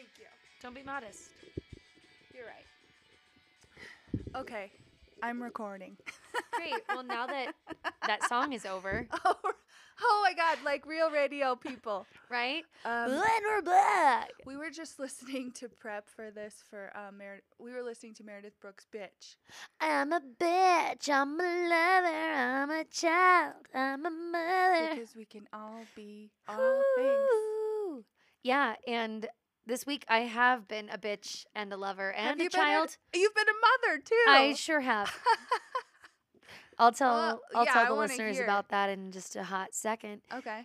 Thank you. Don't be modest. You're right. Okay, I'm recording. Great. Well, now that that song is over, oh, oh my God! Like real radio people. right? Um, and we're back. we were just listening to prep for this for uh, Mer- We were listening to Meredith Brooks' "Bitch." I'm a bitch. I'm a lover. I'm a child. I'm a mother. Because we can all be all things. Yeah, and this week I have been a bitch and a lover and a been a- child. You've been a mother too. I sure have. I'll tell Well, I'll yeah, tell the listeners hear. about that in just a hot second. okay.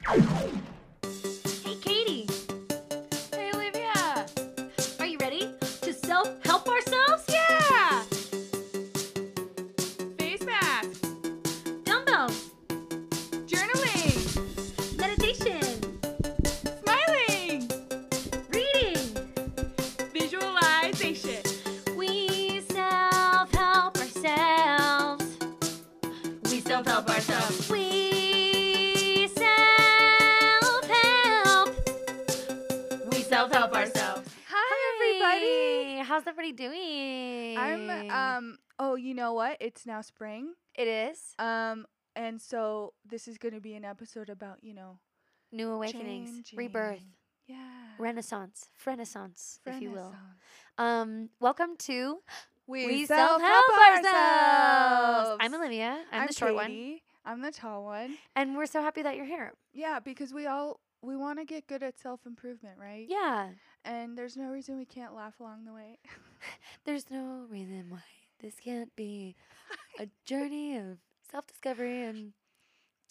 It's now spring. It is Um, and so this is going to be an episode about you know new awakenings, rebirth. Yeah. renaissance, renaissance, if you will. Um, welcome to We, self-help self-help ourselves. I'm Olivia. I'm, I'm the short one, I'm the tall one. and we're so happy that you're here. Yeah, because we all we want to get good at self improvement, right? Yeah. And there's no reason we can't laugh along the way. There's no reason why this can't be a journey of self-discovery and,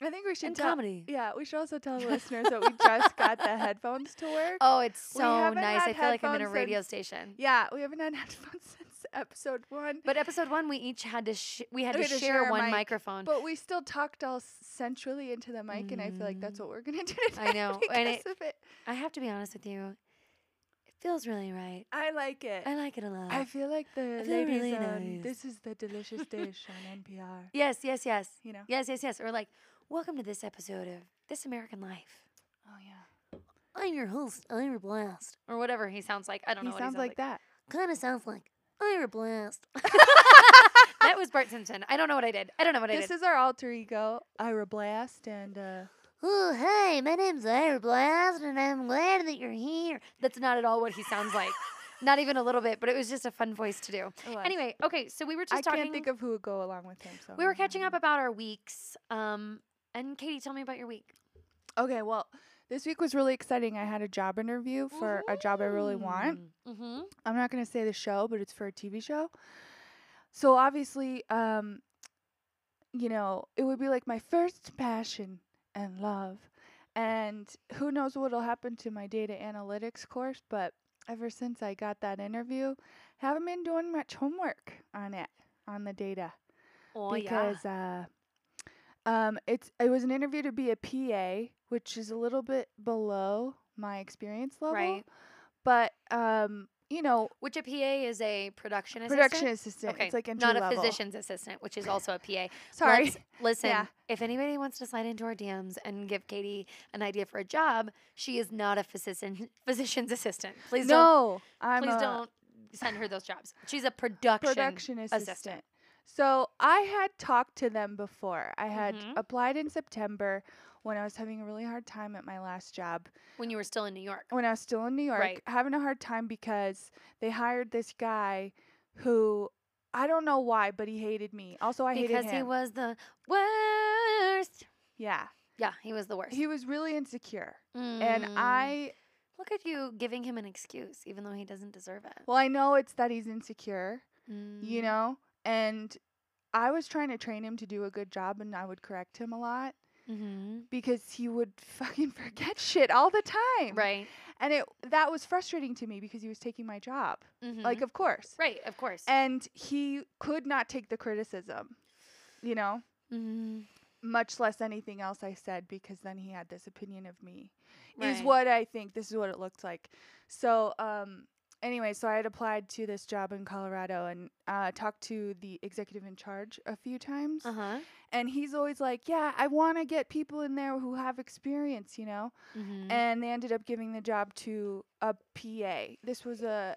I think we should and tell. comedy. Yeah, we should also tell the listeners that we just got the headphones to work. Oh, it's so nice. I feel like I'm in a radio since- station. Yeah, we haven't had headphones since episode one. But episode one, we each had to sh- we had We to had share share one mic, microphone. But we still talked all sensually into the mic, and I feel like that's Mm. what we're gonna do I know, and it- it. I have to be honest with you. Feels really right. I like it. I like it a lot. I feel like the feel ladies really on nice. This is the delicious dish on NPR. yes, yes, yes. You know. Yes, yes, yes. Or like, welcome to this episode of This American Life. Oh yeah. I'm your host, Ira Blast. Or whatever he sounds like. I don't He know sounds what he sounds like that. Kind of sounds like Ira Blast. that was Bart Simpson. I don't know what I did. I don't know what I did. This is our alter ego, Ira Blast, and uh, Oh, hey, my name's Ira Blast, and I'm glad that you're here. That's not at all what he sounds like. not even a little bit, but it was just a fun voice to do. Anyway, okay, so we were just I talking. can't think of who would go along with him. So we were catching up about our weeks. Um, and Katie, tell me about your week. Okay, well, this week was really exciting. I had a job interview for a job I really want. Mm-hmm. I'm not going to say the show, but it's for a TV show. So obviously, um, you know, it would be like my first passion and love. And who knows what'll happen to my data analytics course, but ever since I got that interview, haven't been doing much homework on it, on the data. Oh because uh um it's it was an interview to be a PA, which is a little bit below my experience level. Right. But um, you know, Which a PA is a production assistant. production assistant. Okay, It's like entry not a level. physician's assistant, which is also a PA. Sorry. Let's- listen, Yeah. if anybody wants to slide into our DMs and give Katie an idea for a job, she is not a physician physician's assistant. Please don't. no, I'm Please don't send her those jobs. She's a production. production assistant. assistant. So I had talked to them before. I had Mhm. applied in September when I was having a really hard time at my last job. when you were still in New York. when I was still in New York, Right. having a hard time because they hired this guy who I don't know why, but he hated me. Also, I because hated him. Because he was the worst. yeah, Yeah, he was the worst. he was really insecure, and Mm. I look at you giving him an excuse, even though he doesn't deserve it. well, I know it's that he's insecure, you Mm. know, and I was trying to train him to do a good job, and I would correct him a lot Mm-hmm. because he would fucking forget shit all the time, Right. And it that was frustrating to me because he was taking my job, Mm-hmm. like of course, right, of course. and he could not take the criticism, you know. mm-hmm. much less anything else I said because then he had this opinion of me. Is what I think. This is what it looked like. So, um anyway, so I had applied to this job in Colorado and uh, talked to the executive in charge a few times. Uh huh. And he's always like, Yeah, I want to get people in there who have experience, you know? Mm-hmm. And they ended up giving the job to a PA. This was a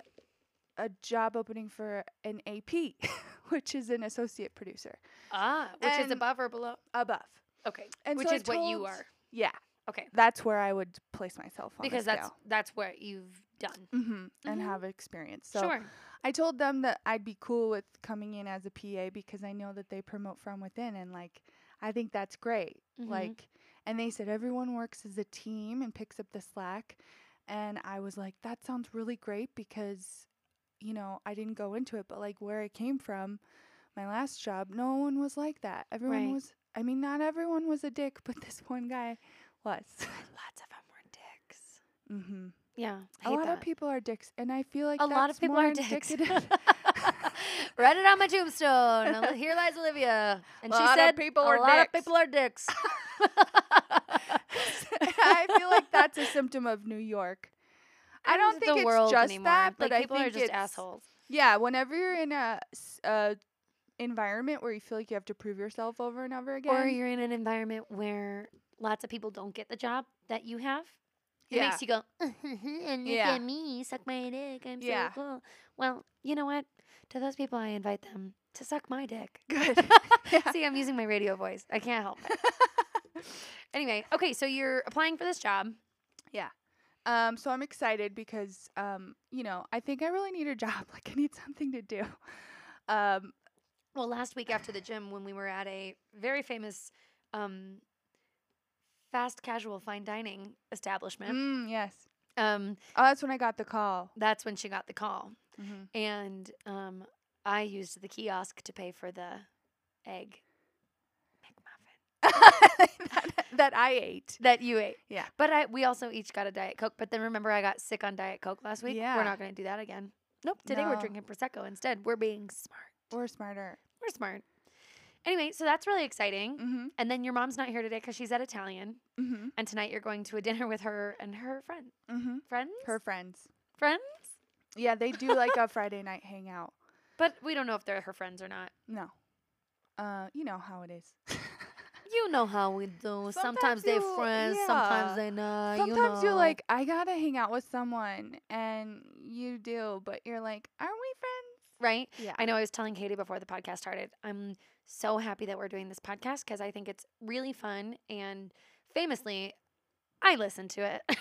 a job opening for an AP, which is an associate producer ah, which is above or below? above. Okay. And which so is what you are. Yeah, Okay. that's where I would place myself on Because that's scale. that's where you've done. hmm and Mhm. have experience. So sure. I told them that I'd be cool with coming in as a PA because I know that they promote from within and like I think that's great. Mhm. Like and they said everyone works as a team and picks up the slack and I was like that sounds really great because you know, I didn't go into it but like where I came from my last job, no one was like that. Everyone Right. was I mean not everyone was a dick, but this one guy was. Lots of them were dicks. mhm. Yeah. A lot that. of people are dicks and I feel like a lot of people are dicks. Write it on my tombstone. Here lies Olivia, and she of said people a are lot of dicks." people are dicks. I feel like that's a symptom of New York. I don't think the it's world just anymore. that, like but people I are think just it's, assholes. Yeah, whenever you're in a, a environment where you feel like you have to prove yourself over and over again, Or you're in an environment where lots of people don't get the job that you have. It Yeah. makes you go, and look Yeah. at me, suck my dick. I'm Yeah. so cool. Well, you know what? To those people, I invite them to suck my dick. good. See, I'm using my radio voice. I can't help it. anyway, okay, so you're applying for this job. Yeah. Um, so I'm excited because um, you know, I think I really need a job. Like I need something to do. Um, Well, last week after the gym, when we were at a very famous um, fast casual fine dining establishment, mm, yes. um, Oh, that's when I got the call. that's when she got the call. hmm And um, I used the kiosk to pay for the egg McMuffin that, that I ate. that you ate. Yeah. But I, we also each got a Diet Coke. But then remember, I got sick on Diet Coke last week. Yeah. We're not going to do that again. Nope. Today we're No. drinking Prosecco instead. We're being smart. We're smarter. We're smart. Anyway, so that's really exciting. Mm-hmm. And then your mom's not here today because she's at Italian. Mm-hmm. And tonight you're going to a dinner with her and her friend. Mm-hmm. Friends? Her friends. friends? Yeah, they do like a Friday night hangout. But we don't know if they're her friends or not. No. Uh, you know how it is. You know how we do. Sometimes, Sometimes they're friends, yeah. sometimes they're not. Sometimes you you're know. like, I gotta hang out with someone, and you do, but you're like, aren't we friends? right? Yeah. I know I was telling Katie before the podcast started. I'm so happy that we're doing this podcast because I think it's really fun and famously, I listen to it.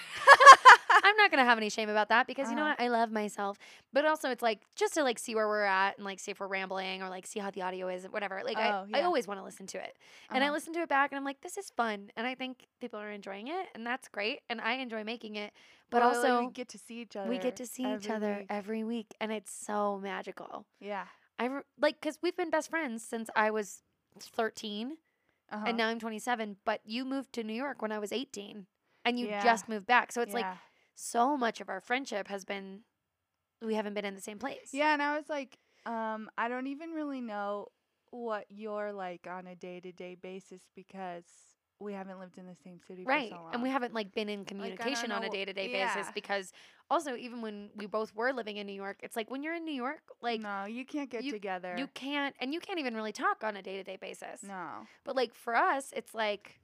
I'm not gonna have any shame about that because you know Uh-huh. what? I love myself. But also it's like just to like see where we're at and like see if we're rambling or like see how the audio is, whatever. Like Oh, I, I always want to listen to it. And I Uh-huh. listen to it back and I'm like, this is fun. And I think people are enjoying it and that's great. And I enjoy making it. But Well, also we get to see each other. we get to see each other week. every week and it's so magical. Yeah. I re- like because we've been best friends since I was 13 Uh-huh. and now I'm 27. But you moved to New York when I was 18 and you Yeah. just moved back. So it's like so much of our friendship has been, we haven't been in the same place. Yeah, and I was like, um, I don't even really know what you're like on a day to day basis because we haven't lived in the same city Right. for so long. And we haven't like been in communication on a day to day basis because also even when we both were living in New York, it's like when you're in New York, like no, you can't get you- together. you can't and you can't even really talk on a day to day basis. no. But like for us, it's like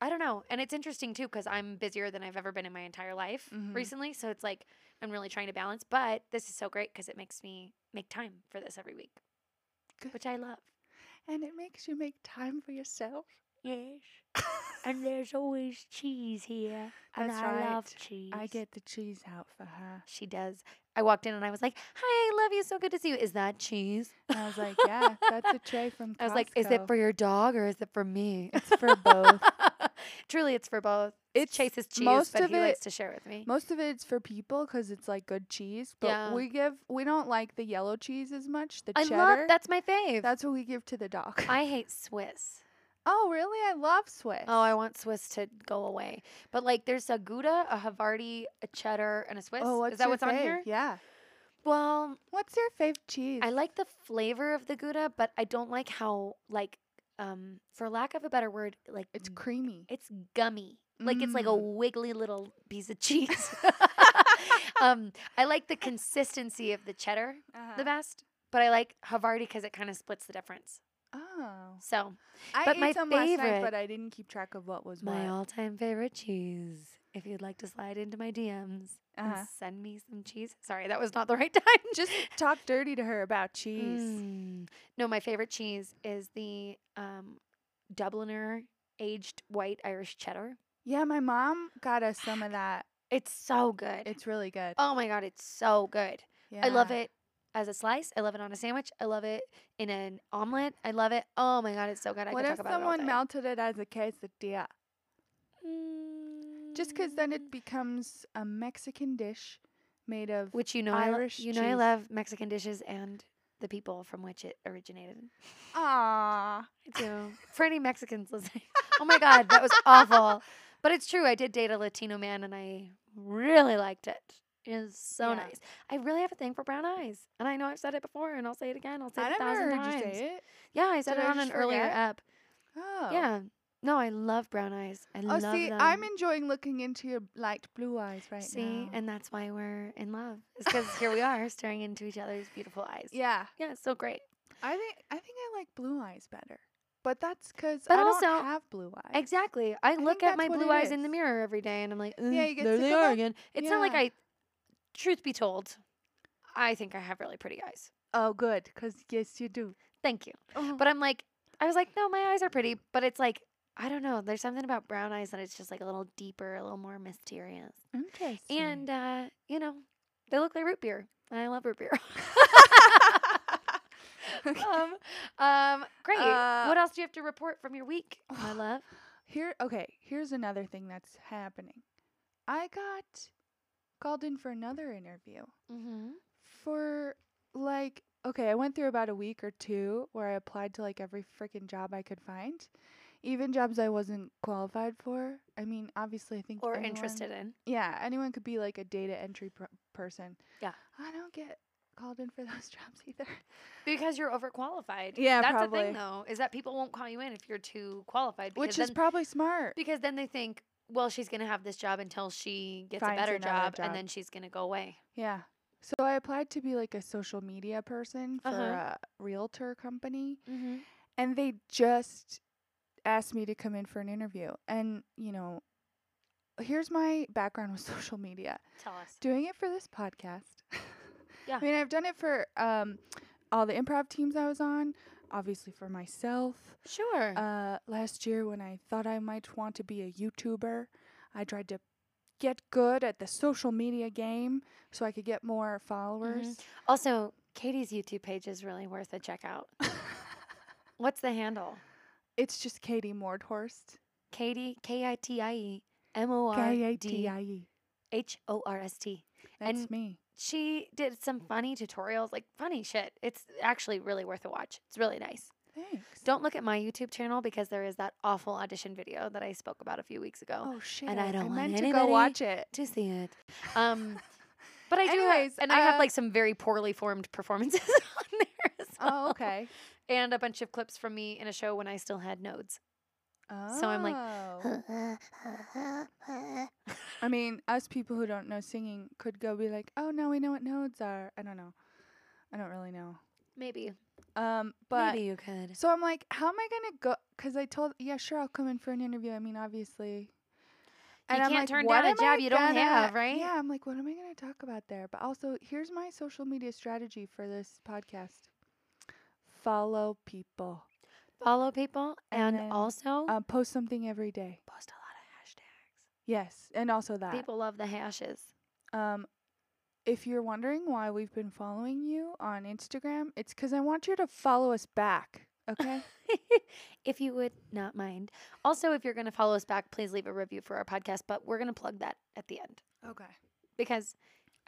I don't know, and it's interesting too because I'm busier than I've ever been in my entire life Mhm. recently. So it's like I'm really trying to balance. But this is so great because it makes me make time for this every week, Good. which I love. And it makes you make time for yourself. Yes, and there's always cheese here, and That's I right. love cheese. I get the cheese out for her. She does. I walked in and I was like, "Hi, I love you. So good to see you. Is that cheese?" And I was like, yeah, that's a tray from Costco. I was like, "Is it for your dog or is it for me?" It's for both. Truly, it's for both. It's It's Chase's cheese, most but of he likes to share with me. Most of it's for people because it's like good cheese. But Yeah. we give we don't like the yellow cheese as much. The I cheddar. love that's my fave. That's what we give to the dog. I hate Swiss. Oh really? I love Swiss. Oh, I want Swiss to go away. But like, there's a Gouda, a Havarti, a cheddar, and a Swiss. Oh, what's Is that your what's on here? Yeah. Well, What's your fave cheese? I like the flavor of the Gouda, but I don't like how like, um, for lack of a better word, like It's creamy. it's gummy. Like it's like a Mm. wiggly little piece of cheese. um, I like the consistency of the cheddar Uh-huh. the best, but I like Havarti because it kind of splits the difference. Oh. So I But ate my some last night, favorite- but I didn't keep track of what was my all-time favorite cheese. If you'd like to slide into my DMs Uh-huh. and send me some cheese. Sorry, that was not the right time. Just talk dirty to her about cheese. Mm. No, my favorite cheese is the um, Dubliner aged white Irish cheddar. Yeah, my mom got us some of that. It's so good. It's really good. oh my god, it's so good. Yeah. I love it as a slice. I love it on a sandwich. I love it in an omelet. I love it. Oh my god, it's so good. I What if talk about someone it melted it as a quesadilla? Just because then Mm, it becomes a Mexican dish made of. which you know, I lo- Irish you know, I love Mexican dishes and the people from which it originated. Ah. I do. For any Mexicans listening, oh my god, that was awful. But it's true. I did date a Latino man, and I really liked it. It is so Yeah. nice. I really have a thing for brown eyes, and I know I've said it before, and I'll say it again. I'll say I it a thousand heard times. you say it. Yeah, I said Did it I on an just earlier forget? app. Oh. Yeah. No, I love brown eyes. I oh, love them. Oh, love see, them. I'm enjoying looking into your light blue eyes right See, now. See, and that's why we're in love. It's because here we are staring into each other's beautiful eyes. yeah, Yeah, it's so great. I think I think I like blue eyes better, but that's because I also- don't have blue eyes. Exactly. I, look at my blue eyes in the mirror every day, and I'm like, Yeah, you get there sick they are again. It's not like I. Truth be told, I think I have really pretty eyes. Oh, good, because yes, you do. Thank you. Oh, But I'm like, I was like, no, my eyes are pretty, but it's like, I don't know. There's something about brown eyes that it's just like a little deeper, a little more mysterious. interesting. And uh, you know, they look like root beer. And I love root beer. um, um, great. Uh, what else do you have to report from your week, my love? Here, okay, here's another thing that's happening. I got called in for another interview Mm-hmm. for like, okay, I went through about a week or two where I applied to like every freaking job I could find, even jobs I wasn't qualified for. I mean, obviously, I think Or anyone- interested in. Yeah, anyone could be like a data entry pr- person. Yeah. I don't get called in for those jobs either. Because you're overqualified. Yeah, That's the thing though, is that people won't call you in if you're too qualified. Which is probably smart. because then they think, well, she's gonna have this job until she gets Finds a better job, job. and then she's gonna go away. Yeah. So I applied to be like a social media person for Uh-huh. a realtor company, Mm-hmm. and they just asked me to come in for an interview. And, you know, here's my background with social media. Tell us. Doing it for this podcast. Yeah. I mean, I've done it for um all the improv teams I was on, obviously for myself. Sure. Uh, last year, when I thought I might want to be a YouTuber, I tried to get good at the social media game so I could get more followers. also, Katie's YouTube page is really worth a check out. What's the handle? it's just Katie Mordhorst. Katie K I T I E M O R K A T D I E. H O R S T. That's And- me. She did some funny tutorials, like funny shit. It's actually really worth a watch. It's really nice. Thanks. Don't look at my YouTube channel because there is that awful audition video that I spoke about a few weeks ago. Oh shit! and I don't want meant to go watch it. to see it. Um, but I do, Anyways, and I have uh, like some very poorly formed performances on there as well. Oh, okay. And a bunch of clips from me in a show when I still had nodes. So I'm like, Oh. I mean, us people who don't know singing could go be like, "Oh, now we know what nodes are." I don't know. I don't really know. maybe, Um, but maybe you could. so I'm like, how am I gonna go? Because I told, yeah, sure, I'll come in for an interview. I mean, obviously. You I'm can't like, turn what down a job I you don't have, right? Yeah, I'm like, what am I gonna talk about there? But also, here's my social media strategy for this podcast: follow people, Follow people And and, also uh, post something every day. post a lot of hashtags. Yes, and also that. People love the hashes. Um, if you're wondering why we've been following you on Instagram, it's because I want you to follow us back. Okay. if you would not mind. Also, if you're going to follow us back, please leave a review for our podcast, but we're going to plug that at the end okay. because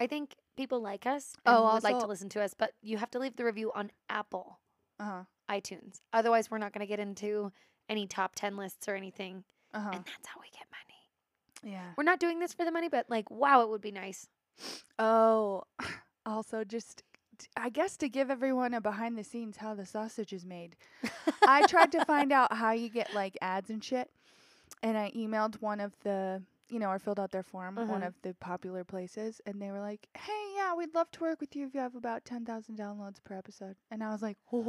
I think people like us and Oh, would like to listen to us, but you have to leave the review on Apple Uh huh. iTunes. Otherwise, we're not going to get into any top 10 lists or anything. Uh huh. And that's how we get money. Yeah. We're not doing this for the money, but like, wow, it would be nice. Oh, also just. I guess to give everyone a behind the scenes how the sausage is made. I tried to find out how you get like ads and shit, and I emailed one of the you know, or filled out their form, one Uh-huh. of the popular places, and they were like, "Hey, yeah, we'd love to work with you if you have about ten thousand downloads per episode." And I was like, Oh,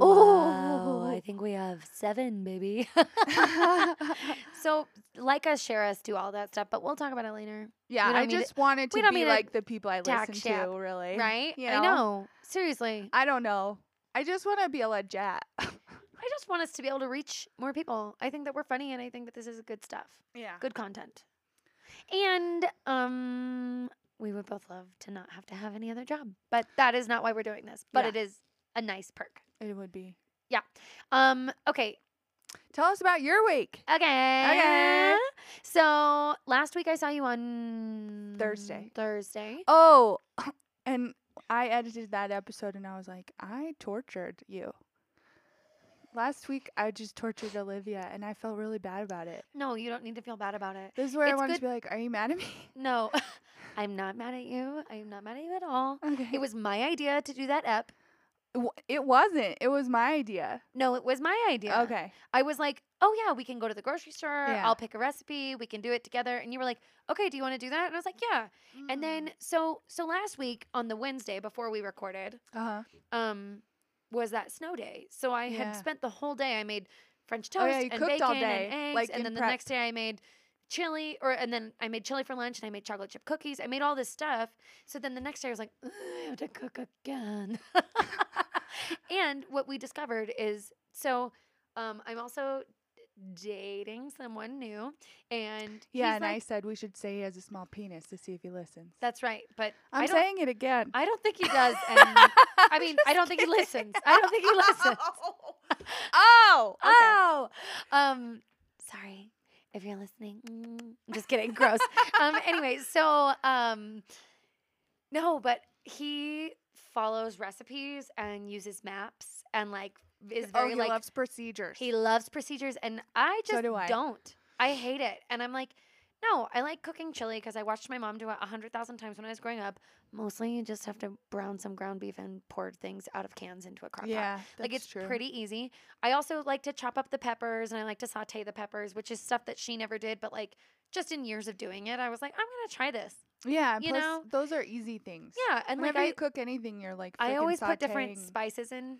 Oh. I think we have seven, baby. so, like us, share us, do all that stuff, but we'll talk about it later, yeah, I mean to- just wanted to be like the people I listen to, really. right? You I know. Seriously. I don't know. I just want to be a legit. I just want us to be able to reach more people. I think that we're funny and I think that this is good stuff. yeah. Good content. And um we would both love to not have to have any other job. But that is not why we're doing this. But Yeah. it is a nice perk. It would be. Yeah. Um okay. Tell us about your week. Okay. Okay. So last week I saw you on Thursday. Thursday. Oh, and I edited that episode and I was like, I tortured you. Last week I just tortured Olivia and I felt really bad about it. No, you don't need to feel bad about it. This is where I wanted good- to be like, Are you mad at me? No. I'm not mad at you. I am not mad at you at all. Okay. It was my idea to do that ep. It wasn't. It was my idea. No, it was my idea. Okay. I was like, oh yeah, we can go to the grocery store. Yeah. I'll pick a recipe. We can do it together. And you were like, okay, do you want to do that? And I was like, yeah. And then so so last week on the Wednesday before we recorded, uh huh. um, was that snow day. So I Yeah. had spent the whole day. I made French toast Oh, yeah, you and cooked bacon all day, and eggs, like, and then the next day I made chili or and then I made chili for lunch and I made chocolate chip cookies. I made all this stuff. So then the next day I was like, I have to cook again. and what we discovered is so um, I'm also dating someone new and Yeah, and like, I said we should say he has a small penis to see if he listens. that's right, but I'm saying it again. I don't think he does and I mean I don't think he listens. I don't think he listens. oh. Okay. Oh, um, sorry if you're listening. Mm, I'm just kidding. Gross. um, anyway, so um, no, but he follows recipes and uses maps and like is oh, he like loves procedures. he loves procedures, and I So just do I. don't. I hate it, and I'm like. No, I like cooking chili because I watched my mom do it a hundred thousand times when I was growing up. Mostly, you just have to brown some ground beef and pour things out of cans into a crock pot yeah, like it's true. pretty easy. I also like to chop up the peppers and I like to saute the peppers, which is stuff that she never did, but like just in years of doing it, I was like, I'm gonna try this. Yeah, you plus know? those are easy things. Yeah, and Whenever like you I, cook anything, you're like I always put different spices in,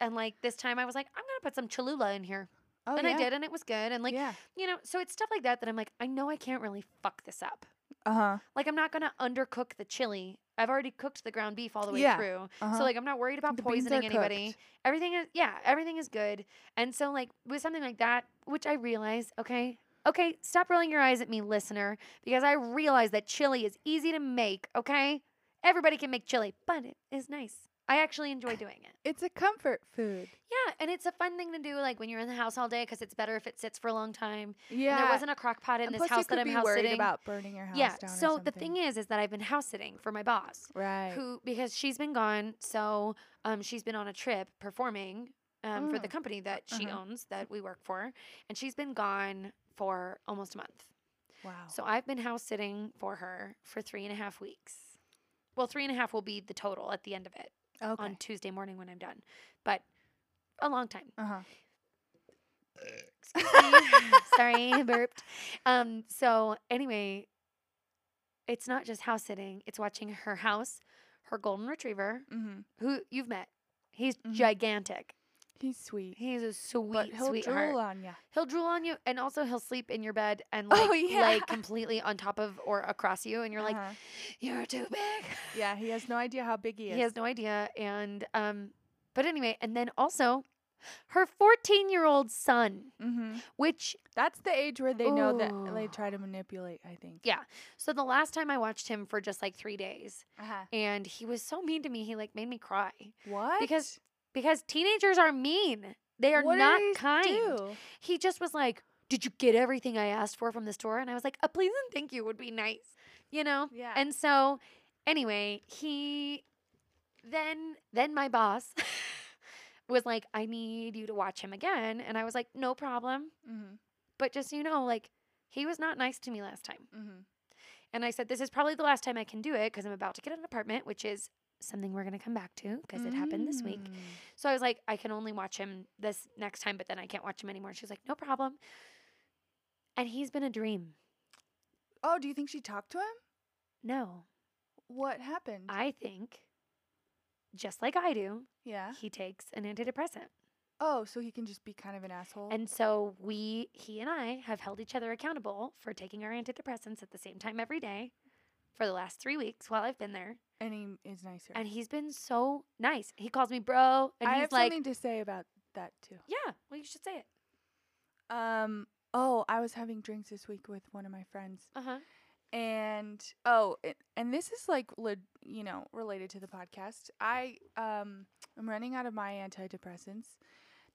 and like this time I was like, I'm gonna put some Cholula in here, Oh, and yeah. I did, and it was good, and like yeah. you know, so it's stuff like that that I'm like, I know I can't really fuck this up. Uh huh. Like I'm not gonna undercook the chili. I've already cooked the ground beef all the way Yeah, through. Uh-huh. So like I'm not worried about The poisoning anybody. cooked. Everything is yeah, everything is good. And so like with something like that, which I realize, okay, okay, stop rolling your eyes at me, listener, because I realize that chili is easy to make, okay? Everybody can make chili, but it is nice. I actually enjoy doing it. it's a comfort food. Yeah, and it's a fun thing to do like when you're in the house all day because it's better if it sits for a long time. Yeah. And there wasn't a crock pot in and this house that I'm house sitting. about burning your house yeah. So the thing is, is that I've been house sitting for my boss right? who because she's been gone so um she's been on a trip performing um for the Mm. company that she Uh-huh. owns that we work for and she's been gone for almost a month wow. so i've been house sitting for her for three and a half weeks well three and a half will be the total at the end of it okay. on tuesday morning when i'm done but a long time uh huh. excuse me sorry burped um so anyway it's not just house sitting it's watching her house her golden retriever Mm-hmm. who you've met. He's Mhm. gigantic. He's sweet. He's a sweet, but he'll sweetheart. drool on you. He'll drool on you, and also he'll sleep in your bed and Oh, like yeah. lay completely on top of or across you, and you're like, Uh-huh. "You're too big." yeah, he has no idea how big he is. He has no idea, and um, but anyway, and then also, her 14 year old son, mm-hmm. which That's the age where they know that they try to manipulate. I think. yeah. So the last time I watched him for just like three days, Uh-huh. and he was so mean to me, he like made me cry What? because because teenagers are mean. They are What not kind. do? he just was like, "Did you get everything I asked for from the store?" And I was like, "A please and thank you would be nice," you know. Yeah. And so, anyway, he then then my boss was like, "I need you to watch him again," and I was like, "No problem." mm-hmm. But just so you know, like he was not nice to me last time, Mm-hmm. and I said, "This is probably the last time I can do it because I'm about to get an apartment, which is." Something we're gonna come back to because it happened this week. Mm. So I was like, I can only watch him this next time, but then I can't watch him anymore. She's like, no problem. And he's been a dream. Oh, do you think she talked to him? No, What happened? I think, just like I do, yeah. he takes an antidepressant. Oh, so he can just be kind of an asshole. And so we, he and I, have held each other accountable for taking our antidepressants at the same time every day for the last three weeks while I've been there. and he is nicer. And he's been so nice. He calls me bro, and I he's have like, something to say about that too. "Yeah, well, you should say it." Um. Oh, I was having drinks this week with one of my friends, Uh huh. and oh, and this is like, le- you know, related to the podcast. I um, I'm running out of my antidepressants.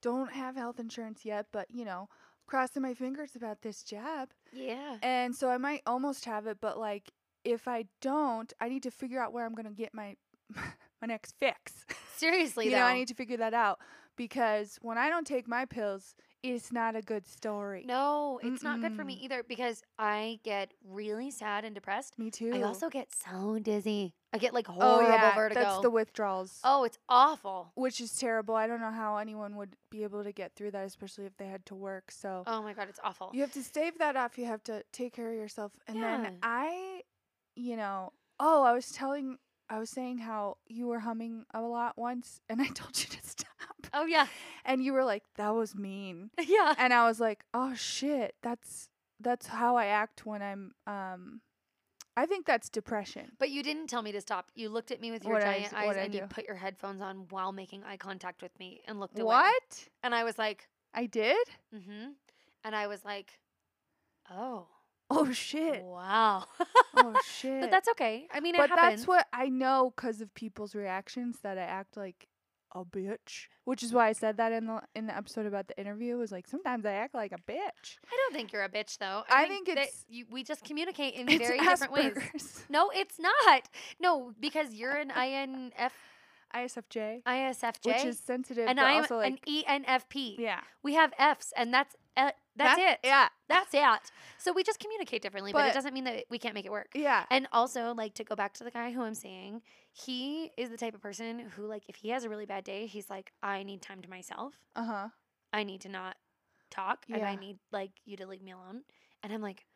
Don't have health insurance yet, but you know, crossing my fingers about this jab. Yeah. And so I might almost have it, but like if I don't, I need to figure out where I'm gonna get my my next fix. Seriously, you though. know, I need to figure that out because when I don't take my pills, it's not a good story. no, it's not good for me either because I get really sad and depressed. Me too. I also get so dizzy. I get like horrible oh yeah, vertigo. that's the withdrawals. oh, it's awful. Which is terrible. I don't know how anyone would be able to get through that, especially if they had to work. So Oh my god, it's awful. you have to stave that off. You have to take care of yourself. And Yeah. then I, you know, oh, I was telling, I was saying how you were humming a lot once, and I told you to stop. Oh yeah, And you were like, that was mean. yeah. and I was like, "Oh shit, that's that's how I act when I'm um I think that's depression." But you didn't tell me to stop. You looked at me with your What'd I giant eyes and you put your headphones on while making eye contact with me and looked away. What? And I was like, I did? mm-hmm. And I was like, oh, Oh shit. wow. Oh shit. but that's okay. I mean, But it happens. that's what I know cuz of people's reactions that I act like a bitch, which is why I said that in the in the episode about the interview was like sometimes I act like a bitch. I don't think you're a bitch, though. I think that it's- you, we just communicate in very different ways. No, it's not. No, because you're an INF, ISFJ, ISFJ, which is sensitive and I'm also an ENFP. yeah. We have Fs, and that's uh, that's That- it. Yeah. That's it. So we just communicate differently, but, it doesn't mean that we can't make it work. Yeah. And also, like to go back to the guy who I'm seeing, he is the type of person who, like, if he has a really bad day, he's like, I need time to myself. Uh-huh. I need to not talk, and I need like you to leave me alone. And I'm like,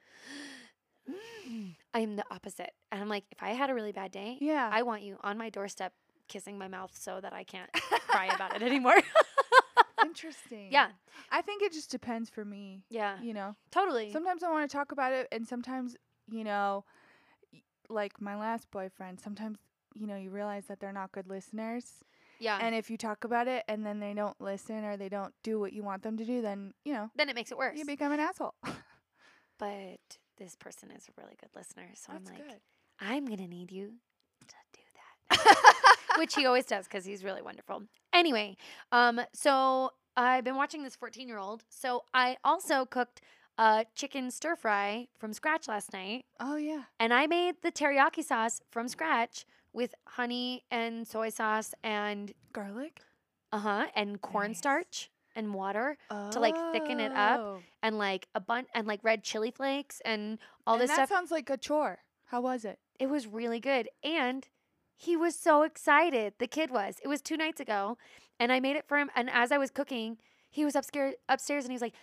I'm the opposite. And I'm like, if I had a really bad day, Yeah. I want you on my doorstep kissing my mouth so that I can't cry about it anymore. Interesting. yeah, I think it just depends for me. yeah, You know, totally. sometimes I want to talk about it, and sometimes, you know, like my last boyfriend, sometimes, you know, you realize that they're not good listeners. yeah. And if you talk about it and then they don't listen or they don't do what you want them to do, then, you know, then it makes it worse. you become an asshole. but this person is a really good listener, so That's I'm like, good. I'm gonna need you to do that. which he always does because he's really wonderful. Anyway, um, so I've been watching this 14 year old. So I also cooked a chicken stir fry from scratch last night, oh, yeah. and I made the teriyaki sauce from scratch with honey and soy sauce and Garlic? uh huh and cornstarch and water To like, thicken it up and like a bun and like red chili flakes and all and this that stuff. sounds like a chore. How was it? It was really good. And he was so excited. The kid was. It was two nights ago. And I made it for him. And as I was cooking, he was upstairs upstairs and he was like,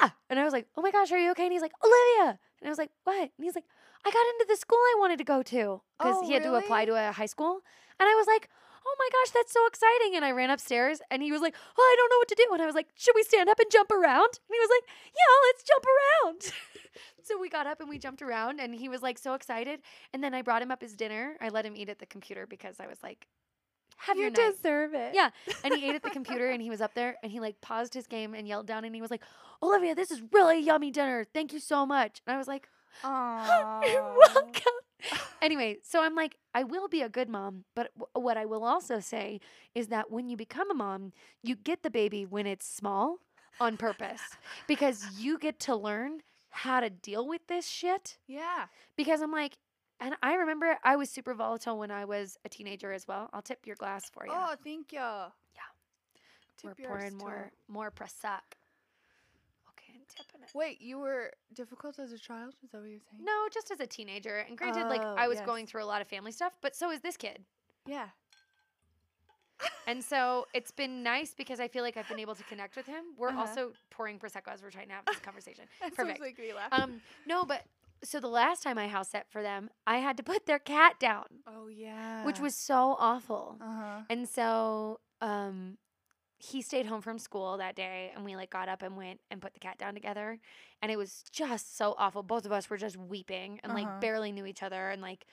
ah! And I was like, oh my gosh, are you okay? And he's like, Olivia. And I was like, what? And he's like, I got into the school I wanted to go to. Because Oh, he had to apply to a high school. And I was like, oh my gosh, that's so exciting. And I ran upstairs and he was like, oh, I don't know what to do. And I was like, should we stand up and jump around? And he was like, yeah, let's jump around. so we got up and we jumped around and he was like so excited. And then I brought him up his dinner. I let him eat at the computer because I was like, have you your night. deserve it. Yeah. And he ate at the computer and he was up there and he like paused his game and yelled down and he was like, Olivia, this is really yummy dinner. Thank you so much. And I was like, Aww. You're welcome. anyway, so I'm like, I will be a good mom, but w- what I will also say is that when you become a mom, you get the baby when it's small on purpose because you get to learn how to deal with this shit. Yeah. Because I'm like, and I remember I was super volatile when I was a teenager as well. I'll tip your glass for you. Oh, thank you. Yeah. We're pouring more more prosecco. It. Wait, you were difficult as a child? Is that what you're saying? No, just as a teenager. And granted, like Oh, I was yes. going through a lot of family stuff, but so is this kid. Yeah. And so it's been nice because I feel like I've been able to connect with him. We're Uh-huh. also pouring prosecco as we're trying to have this conversation. That Perfect. me laugh. Um, no, but so the last time I house set for them, I had to put their cat down, oh yeah. which was so awful. Uh huh. And so um he stayed home from school that day and we like got up and went and put the cat down together and it was just so awful. Both of us were just weeping and Uh-huh. like barely knew each other and like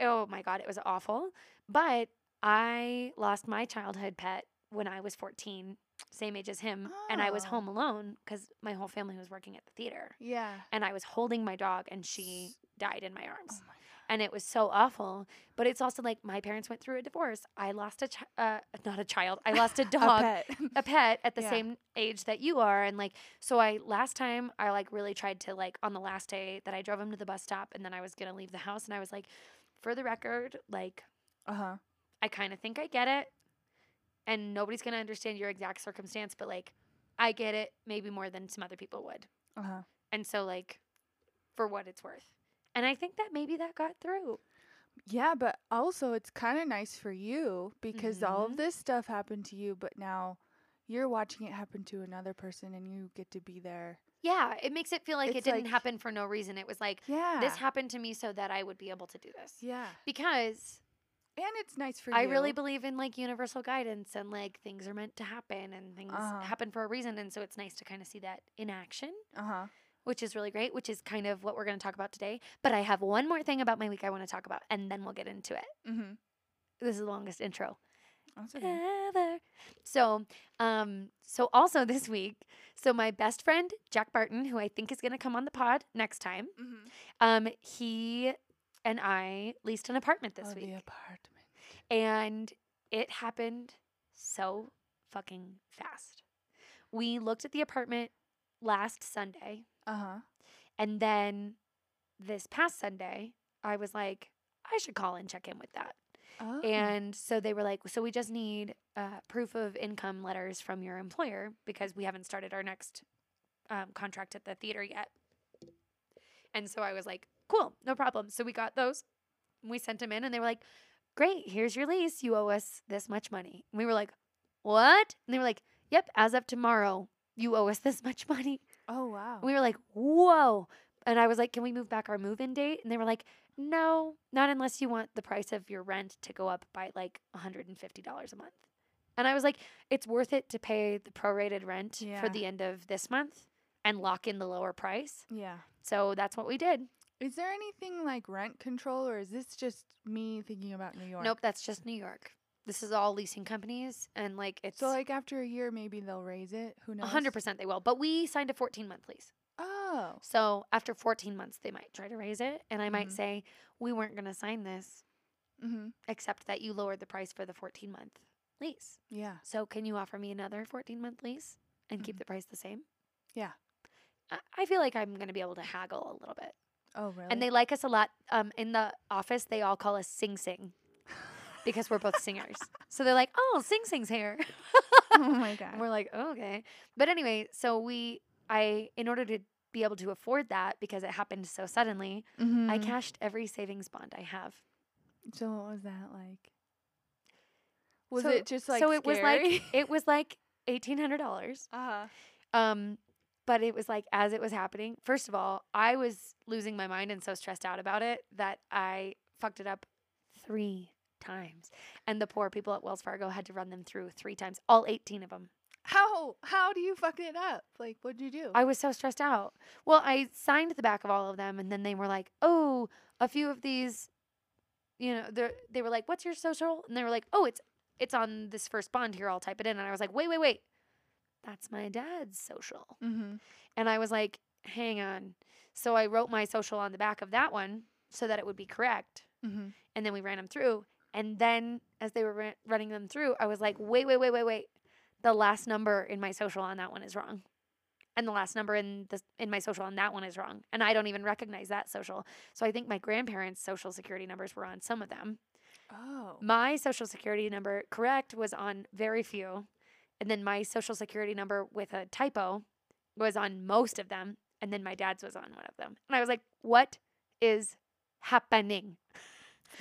oh my god, it was awful. But I lost my childhood pet when I was 14, same age as him, and I was Oh. home alone cuz my whole family was working at the theater Yeah. and I was holding my dog and she died in my arms Oh my. And it was so awful. But it's also like my parents went through a divorce. I lost a chi- uh, not a child. I lost a dog, A a pet. pet. at the Yeah. same age that you are, and like so. I last time I like really tried to like on the last day that I drove him to the bus stop, and then I was gonna leave the house, and I was like, for the record, like uh huh. I kind of think I get it, and nobody's gonna understand your exact circumstance, but like I get it maybe more than some other people would, Uh huh. and so like for what it's worth. And I think that maybe that got through. Yeah, but also it's kind of nice for you because all Mhm. of this stuff happened to you, but now you're watching it happen to another person and you get to be there. Yeah, it makes it feel like it didn't like- happen for no reason. It was like Yeah. this happened to me so that I would be able to do this. Yeah. Because And it's nice for I you. really believe in like universal guidance and like things are meant to happen and things Uh-huh. happen for a reason and so it's nice to kind of see that in action, Uh huh. Which is really great, which is kind of what we're going to talk about today. But I have one more thing about my week I want to talk about and then we'll get into it. Mm-hmm. This is the longest intro. Okay. ever. So, um, so also this week, so my best friend Jack Barton, who I think is going to come on the pod next time, Mm-hmm. um, he and I leased an apartment this oh, week, the apartment. and it happened so fucking fast. We looked at the apartment last Sunday, Uh huh. and then this past Sunday, I was like, I should call and check in with that. Oh. And so they were like, so we just need uh, proof of income letters from your employer because we haven't started our next um, contract at the theater yet. And so I was like, cool, no problem. So we got those. We sent them in and they were like, great, here's your lease. You owe us this much money. And we were like, what? And they were like, yep, as of tomorrow, you owe us this much money. Oh wow. We were like, whoa. And I was like, can we move back our move in date? And they were like, no, not unless you want the price of your rent to go up by like $150 a month. And I was like, it's worth it to pay the prorated rent Yeah. for the end of this month and lock in the lower price. yeah. So that's what we did. Is there anything like rent control, or is this just me thinking about New York? Nope, that's just New York. This is all leasing companies and like it's So like after a year, maybe they'll raise it. Who knows? 100% they will. But we signed a 14 month lease. Oh. So after 14 months, they might try to raise it. And I might Mhm. say, we weren't going to sign this Mm-hmm. except that you lowered the price for the 14 month lease. Yeah. So can you offer me another 14 month lease and keep Mhm. the price the same? Yeah. I- I feel like I'm going to be able to haggle a little bit. Oh really? And they like us a lot. Um, in the office, they all call us Sing Sing because we're both singers. So they're like, oh, Sing Sing's here. oh my god. And we're like, oh, okay. But anyway, so we, I, in order to be able to afford that because it happened so suddenly, I Mhm. cashed every savings bond I have. So what was that like? Was So- it just like so it was like it was like eighteen hundred dollars. uh-huh. Um, but it was like as it was happening. First of all, I was losing my mind and so stressed out about it that I fucked it up three times, and the poor people at Wells Fargo had to run them through three times, all eighteen of them. How how do you fuck it up? Like what'd you do? I was so stressed out. Well, I signed the back of all of them, and then they were like, "Oh, a few of these." You know, they they were like, "What's your social?" And they were like, "Oh, it's it's on this first bond here. I'll type it in." And I was like, "Wait, wait, wait, that's my dad's social." mm-hmm. And I was like, "Hang on." So I wrote my social on the back of that one so that it would be correct, Mm-hmm. and then we ran them through. And then as they were running them through, I was like, "Wait, wait, wait, wait, wait." The last number in my social on that one is wrong. And the last number in the in my social on that one is wrong. And i don't even recognize that social. So i think my grandparents social security numbers were on some of them. Oh. my social security number correct was on very few. And then my social security number with a typo was on most of them. And then my dad's was on one of them. And i was like what is happening?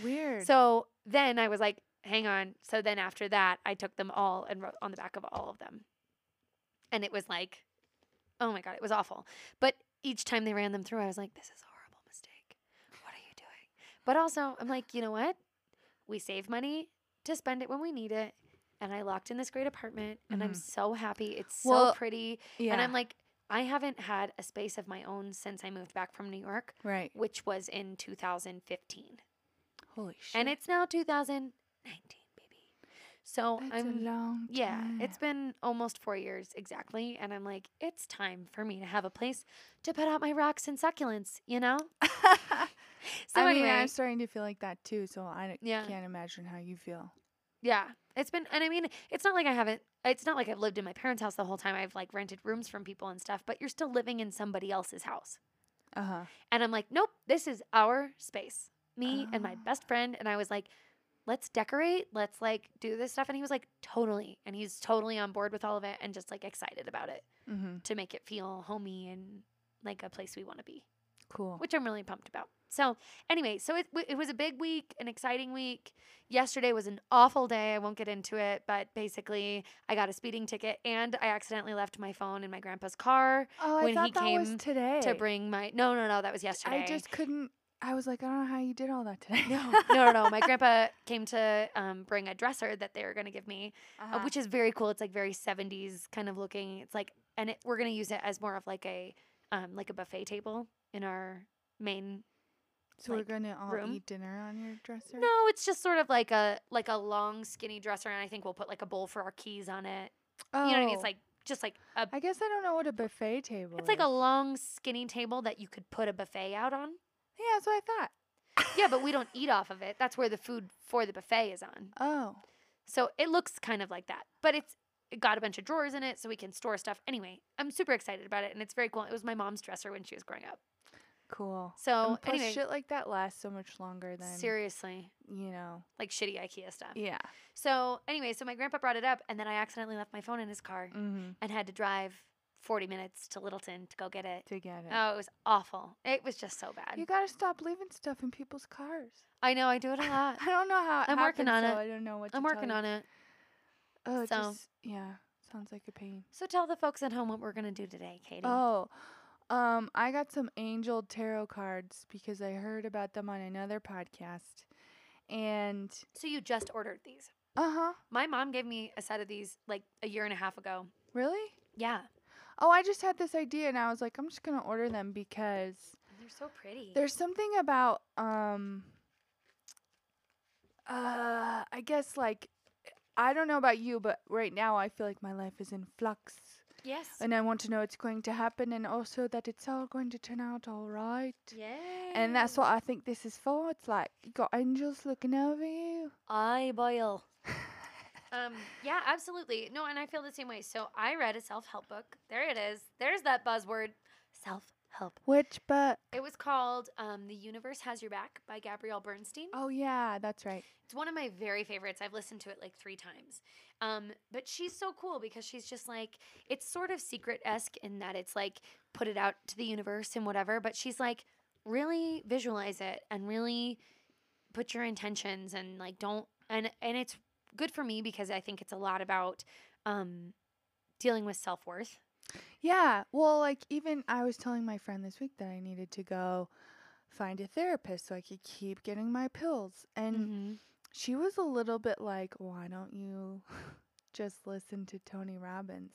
Weird. so then I was like, hang on. So then after that, I took them all and wrote on the back of all of them. And it was like, oh my God, it was awful. But each time they ran them through, I was like, this is a horrible mistake. What are you doing? But also, I'm like, you know what? We save money to spend it when we need it. And I locked in this great apartment and I'm Mhm. so happy. It's so Well, pretty. Yeah. And I'm like, I haven't had a space of my own since I moved back from New York, right. which was in 2015. Holy shit. And it's now 2019, baby. So That's I'm a long yeah, time. it's been almost 4 years exactly and I'm like it's time for me to have a place to put out my rocks and succulents, you know? So I mean, anyway, I'm starting to feel like that too. So I Yeah. can't imagine how you feel. yeah, it's been and I mean, it's not like I haven't it's not like I've lived in my parents' house the whole time. I've like rented rooms from people and stuff, but you're still living in somebody else's house. Uh huh. And I'm like, nope, this is our space. Me and my Oh. best friend. And I was like, let's decorate. Let's like do this stuff. And he was like, totally. And he's totally on board with all of it and just like excited about it Mm-hmm. to make it feel homey and like a place we want to be, Cool. which I'm really pumped about. So, anyway, so it, w- it was a big week, an exciting week. Yesterday was an awful day. I won't get into it, but basically, I got a speeding ticket and I accidentally left my phone in my grandpa's car Oh, I when he came today. to bring my. No, no, no, that was yesterday. I just couldn't. I was like, I don't know how you did all that today. No, no, no, no. My grandpa came to um, bring a dresser that they were going to give me, uh, Uh-huh. which is very cool. It's like very 70s kind of looking. It's like, and it, we're going to use it as more of like a, um, like a buffet table in our main. so like, we're gonna all room. eat dinner on your dresser. No, it's just sort of like a like a long skinny dresser, and I think we'll put like a bowl for our keys on it. oh, You know what I mean? It's like just like a. I guess I don't know what a buffet table. It's like a long skinny table that you could put a buffet out on. Yeah, that's what I thought. Yeah, but we don't eat off of it. That's where the food for the buffet is on. Oh. So it looks kind of like that, but it's it got a bunch of drawers in it so we can store stuff. Anyway, I'm super excited about it and it's very cool. It was my mom's dresser when she was growing up. Cool. So and plus, anyway, shit like that lasts so much longer than seriously, you know. like shitty IKEA stuff. Yeah. So anyway, so my grandpa brought it up and then I accidentally left my phone in his car Mm-hmm. and had to drive 40 minutes to Littleton to go get it. To get it. Oh, it was awful. It was just so bad. you gotta stop leaving stuff in people's cars. I know I do it a lot. I don't know how I'm working on so it. I don't know what. To I'm working on it. Oh, So- just yeah, sounds like a pain. So tell the folks at home what we're going to do today, Katie. Oh, um, I got some angel tarot cards because I heard about them on another podcast, and So you just ordered these. uh huh, My mom gave me a set of these like a year and a half ago. really? Yeah. Oh, I just had this idea, and I was like, I'm just gonna order them because they're so pretty. there's something about um, uh, I guess like. I don't know about you, but right now I feel like my life is in flux. yes. And I want to know what's going to happen and also that it's all going to turn out all right. yeah. And that's what I think this is for. It's like you got angels looking over you. I boil. Um. Yeah. Absolutely. No. And I feel the same way. So I read a self-help book. There it is. There's that buzzword. Self-help. Which but It was called um, "The Universe Has Your Back" by Gabrielle Bernstein. oh yeah, that's right. It's one of my very favorites. I've listened to it like three times. Um, but she's so cool because she's just like it's sort of secret esque in that it's like put it out to the universe and whatever. But she's like really visualize it and really put your intentions and like don't and and it's good for me because I think it's a lot about um, dealing with self worth. Yeah. Well, like even I was telling my friend this week that I needed to go find a therapist so I could keep getting my pills. And Mm-hmm. she was a little bit like, "Why don't you just listen to Tony Robbins?"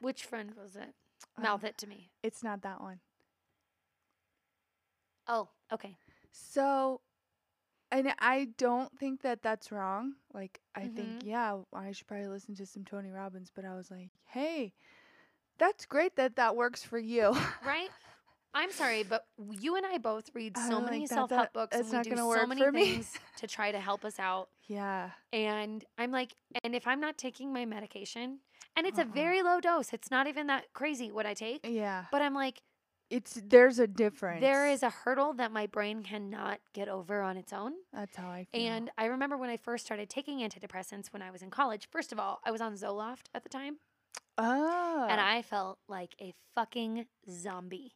Which friend was it? Um, Mouth it to me. It's not that one. Oh, okay. So, and I don't think that that's wrong. Like, I think, Mhm. yeah, I should probably listen to some Tony Robbins, but I was like, hey, that's great that that works for you. right? I'm sorry, but you and I both read so many think that- self help books and we do so many for me. things to try to help us out. yeah. And I'm like, and if I'm not taking my medication, and it's a Uh-uh. very low dose, it's not even that crazy what I take, Yeah. but I'm like, It's, there's a difference. there is a hurdle that my brain cannot get over on its own. That's how I feel. And I remember when I first started taking antidepressants when I was in college, first of all, I was on Zoloft at the time, oh. and I felt like a fucking zombie.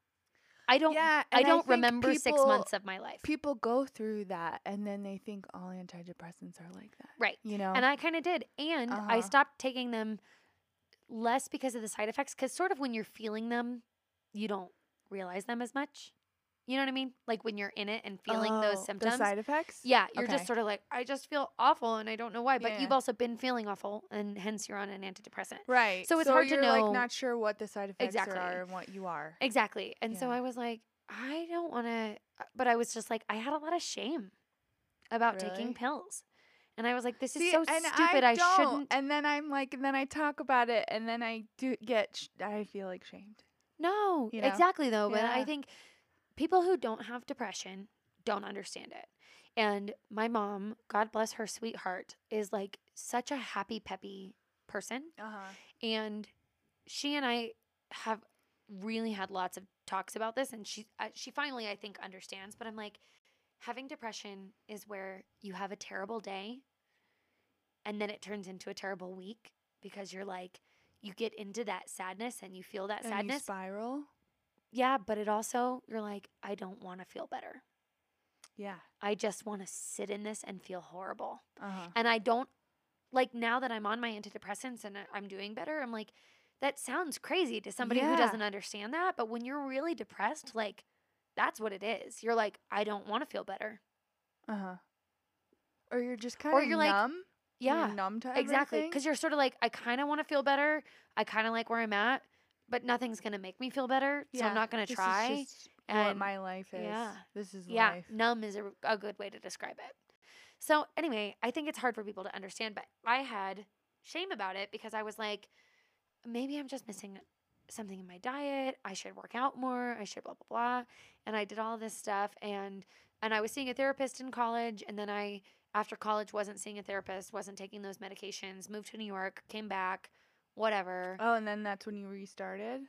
I don't yeah, I don't think remember 6 months of my life. People go through that and then they think all antidepressants are like that. Right. You know? And I kind of did. And I Uh-huh. stopped taking them less because of the side effects cuz sort of when you're feeling them, you don't realize them as much. You know what I mean? Like when you're in it and feeling Oh, those symptoms. The side effects? Yeah, you're Okay. just sort of like, I just feel awful and I don't know why. But Yeah. you've also been feeling awful and hence you're on an antidepressant. Right. So it's hard to know- like not sure what the side effects Exactly. are and what you are. Exactly. And so I was like, I don't want to, but I was just like, I had a lot of shame about taking pills. And I was like, this is so stupid. I, don't. shouldn't. And then I'm like, and then I talk about it, and then I do get, sh- I feel like shamed. No, you know? exactly though. But I think people who don't have depression don't understand it. And my mom, God bless her sweetheart, is like such a happy, peppy person. Uh huh. and she and I have really had lots of talks about this and she uh, she finally I think understands but I'm like having depression is where you have a terrible day and then it turns into a terrible week because you're like you get into that sadness and you feel that And you sadness spiral. yeah but it also you're like I don't want to feel better Yeah. I just want to sit in this and feel horrible Uh huh. and I don't like now that I'm on my antidepressants and I'm doing better, I'm like, that sounds crazy to somebody who doesn't understand that. But when you're really depressed, like, that's what it is. You're like, I don't want to feel better. Uh huh. Or you're just kind of you're like, numb. Yeah, You're numb to exactly. Because you're sort of like, I kind of want to feel better. I kind of like where I'm at, but nothing's going to make me feel better. So I'm not going to this is try. just what and- my life is. yeah. This is Yeah, life. numb is a, a good way to describe it. So, anyway, I think it's hard for people to understand, but I had shame about it because I was like, maybe I'm just missing something in my diet. I should work out more. I should blah blah blah. And I did all this stuff and and I was seeing a therapist in college and then I after college wasn't seeing a therapist, wasn't taking those medications, moved to New York, came back, whatever. Oh, and then that's when you restarted.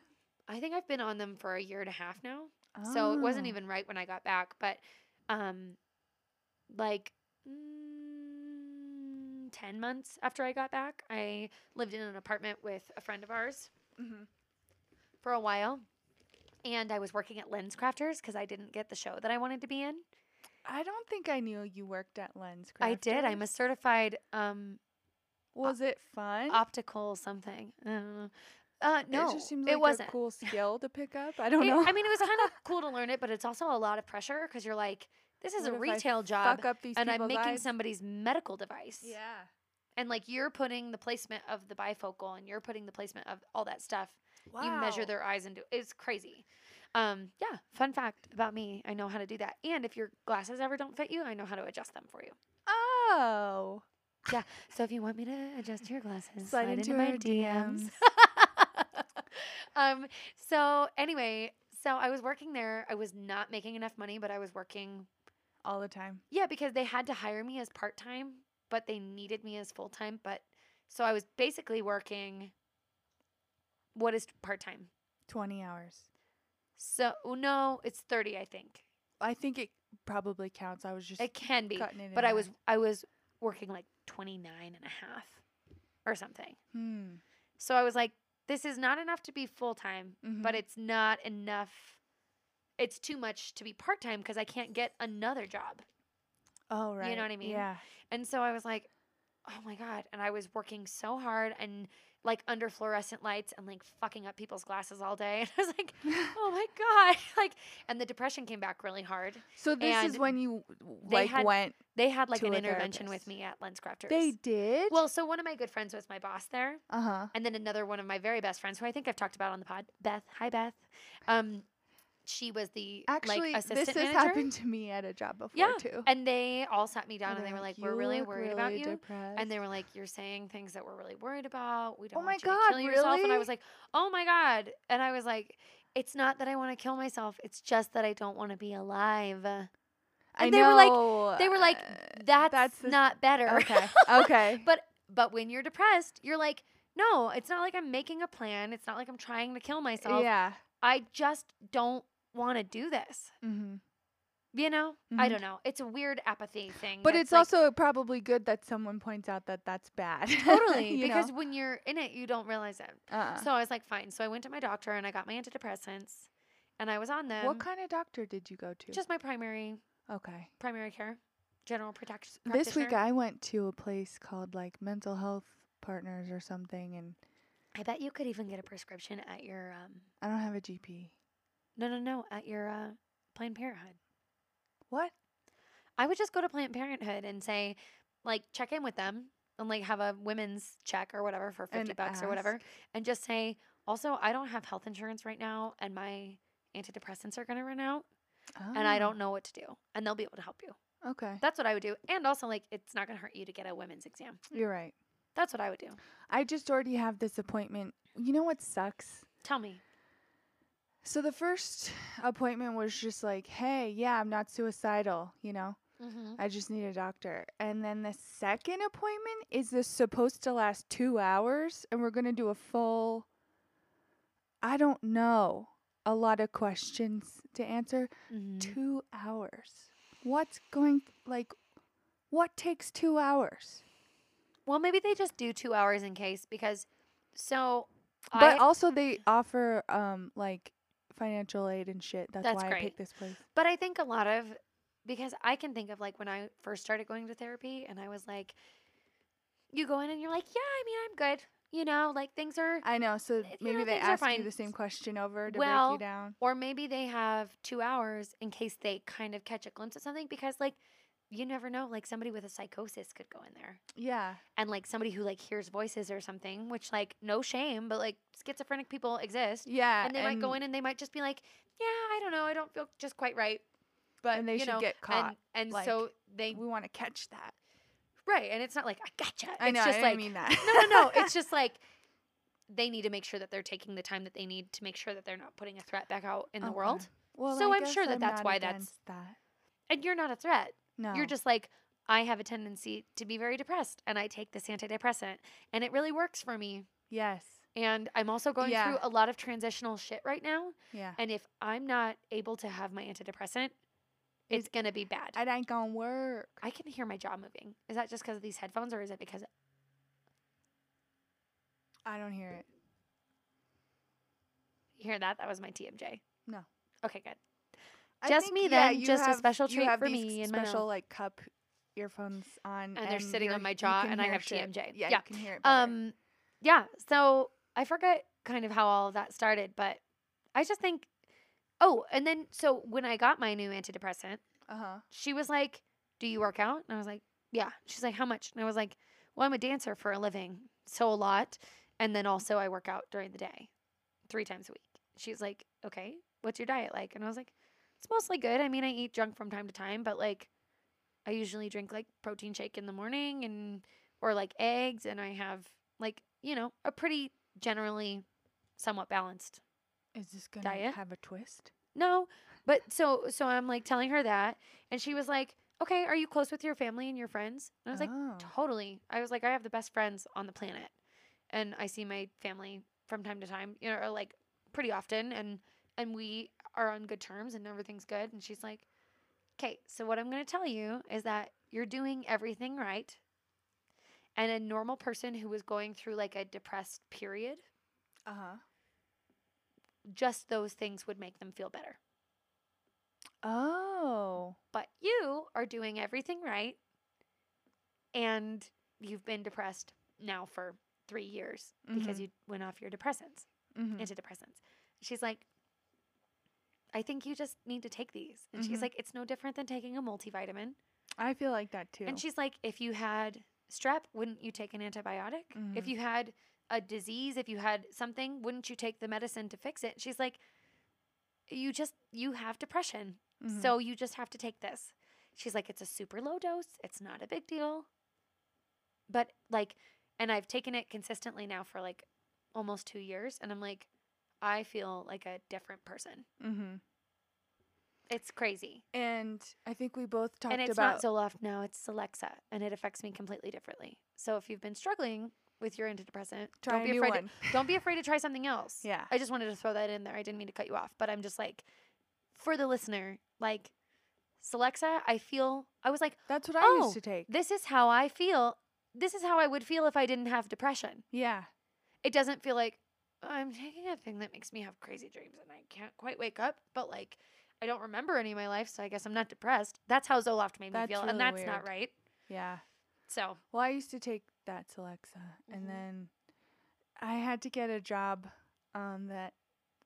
I think I've been on them for a year and a half now. So it wasn't Oh. even right when I got back, but um like mm, 10 months after I got back, I lived in an apartment with a friend of ours mm-hmm. for a while. And I was working at LensCrafters because I didn't get the show that I wanted to be in. I don't think I knew you worked at Lens. I did. I'm a certified um, Was it fun? optical something. I don't know. Uh, no, it just seems it wasn't. a cool skill to pick up. I don't It- know. I mean, it was kind of cool to learn it, but it's also a lot of pressure because you're like, this is What a retail job, fuck up these and I'm making eyes? somebody's medical device. Yeah. And like you're putting the placement of the bifocal, and you're putting the placement of all that stuff. Wow. You measure their eyes and do it's crazy. Um, yeah, fun fact about me, I know how to do that. And if your glasses ever don't fit you, I know how to adjust them for you. Oh. Yeah. So if you want me to adjust your glasses, Slide slide, into into, my DMs. DMs. um. So anyway, so I was working there. I was not making enough money, but I was working. All the time. Yeah, because they had to hire me as part time, but they needed me as full time. But so I was basically working. What is part time? 20 hours. So no, it's thirty, I think. I think it probably counts. I was just It can be, cutting it in but I was. I was working like 29 and a half or something. Hmm. So I was like, this is not enough to be full time, but Mhm. it's not enough. It's too much to be part time because I can't get another job. Oh, right. you know what I mean? Yeah. And so I was like, oh my God. And I was working so hard and like under fluorescent lights and like fucking up people's glasses all day. And I was like, oh my God. Like, and the depression came back really hard. So this is when you like had went. They had like an intervention therapist. with me at LensCrafters. They did. well, so one of my good friends was my boss there. uh huh. And then another one of my very best friends, who I think I've talked about on the pod, Beth. Hi, Beth. Um, she was the Actually, like assistant this has manager. happened to me at a job before Yeah, too. And they all sat me down And and they were like, "We're really worried about you." depressed." And they were like, "You're saying things that we're really worried about. We don't Oh my want you God, to kill yourself." And I was like, "Oh my god!" And I was like, "It's not that I want to kill myself. It's just that I don't want to be alive." I and they were like- They were like, uh, "That's, that's not better." okay. Okay. but but when you're depressed, you're like, "No, it's not like I'm making a plan. It's not like I'm trying to kill myself. yeah. I just don't want to do this." Mm-hmm. You know? I Mhm. don't know. It's a weird apathy thing. But it's like- also probably good that someone points out that that's bad. totally because know? when you're in it, you don't realize it. uh So I was like, fine. So I went to my doctor and I got my antidepressants. and I was on them. what kind of doctor did you go to? Just my primary okay. primary care, general protection. This week I went to a place called like Mental Health Partners or something, and I bet you could even get a prescription at your um. I don't have a GP. No, no, no, at your uh, Planned Parenthood. What? I would just go to Planned Parenthood and say, like, check in with them and like have a women's check or whatever for fifty And bucks or whatever, and just say, also, I don't have health insurance right now, and my antidepressants are gonna run out, and I Oh, don't know what to do, and they'll be able to help you. Okay, That's what I would do, and also like, it's not gonna hurt you to get a women's exam. you're right. That's what I would do. I just already have this appointment. You know what sucks? Tell me. So the first appointment was just like, hey, yeah, I'm not suicidal, you know? Mm-hmm. I just need a doctor. And then the second appointment is this supposed to last two hours, and we're gonna do a full. I don't know. A lot of questions to answer. Mm-hmm. Two hours. What's going like? What takes two hours? Well, maybe they just do two hours in case because, so. But I, also they offer um like financial aid and shit. That's, That's why I picked this place. But I think a lot of because I can think of like when I first started going to therapy and I was like, you go in and you're like, yeah, I mean, I'm good. You know, like things are, I know. So you know, maybe they ask you the same question over to break you down. or maybe they have two hours in case they kind of catch a glimpse of something because like you never know, like somebody with a psychosis could go in there Yeah. and like somebody who like hears voices or something, which like no shame, but like schizophrenic people exist. Yeah. And they might go in and they might just be like, yeah, I don't know, I don't feel just quite right. But And they you should know, get caught, And, and like, so they We want to catch that. Right, and it's not like I gotcha. I it's know. just I like mean that. no, no, no. It's just like they need to make sure that they're taking the time that they need to make sure that they're not putting a threat back out in the uh-huh. world. Well, So I I'm sure that I'm that's why that's- that. And you're not a threat. No. You're just like I have a tendency to be very depressed, and I take this antidepressant, and it really works for me. yes. And I'm also going Yeah. through a lot of transitional shit right now. Yeah. And if I'm not able to have my antidepressant, it's gonna be bad. It ain't gonna work. I can hear my jaw moving. Is that just because of these headphones, or is it because I don't hear it. you hear that? That was my TMJ. No. Okay, good. I Just think, me yeah, then, just a have- special you treat for me and special like cup earphones on, And they're sitting on my jaw, and I have shit. TMJ. Yeah, Yeah. you can hear it. Better. Um, yeah. So I forget kind of how all of that started, but I just think. Oh, and then so when I got my new antidepressant, uh huh. she was like, "Do you work out?" And I was like, "Yeah." She's like, "How much?" And I was like, "Well, I'm a dancer for a living, so a lot, and then also I work out during the day, three times a week." She's like, "Okay, what's your diet like?" And I was like, "It's mostly good. I mean, I eat junk from time to time, but like, I usually drink like protein shake in the morning and or like eggs, and I have like you know a pretty generally somewhat balanced Is this gonna have a twist? no, but so so I'm like telling her that, and she was like, "Okay, are you close with your family and your friends?" And I was like, oh. "Totally." I was like, "I have the best friends on the planet, and I see my family from time to time, you know, or like pretty often, and and we are on good terms, and everything's good." And she's like, "Okay, so what I'm gonna tell you is that you're doing everything right." And a normal person who was going through like a depressed period, Uh huh. just those things would make them feel better. Oh. but you are doing everything right and you've been depressed now for three years because Mhm. you went off your depressants Mm-hmm. antidepressants she's like i think you just need to take these and she's Mhm. like it's no different than taking a multivitamin I feel like that too. and she's like if you had strep wouldn't you take an antibiotic if Mhm. you had a disease if you had something wouldn't you take the medicine to fix it she's like you just you have depression Mhm. so you just have to take this. She's like, it's a super low dose. It's not a big deal. But like, and I've taken it consistently now for like almost two years. And I'm like, I feel like a different person. Mhm. It's crazy. And I think we both talked and it's about. not Zoloft now, it's Celexa. And it affects me completely differently. So if you've been struggling with your antidepressant, try don't be afraid one. to, don't be afraid to try something else. Yeah. I just wanted to throw that in there. I didn't mean to cut you off, but I'm just like, for the listener, like, Celexa, I feel, I was like, That's what I Oh, used to take. this is how I feel. This is how I would feel if I didn't have depression. Yeah. It doesn't feel like, I'm taking a thing that makes me have crazy dreams and I can't quite wake up, but like I don't remember any of my life, so I guess I'm not depressed. That's how Zoloft made That's me feel, really and that's not right. Yeah. So Well, I used to take that to Celexa, Mhm. and then I had to get a job um, that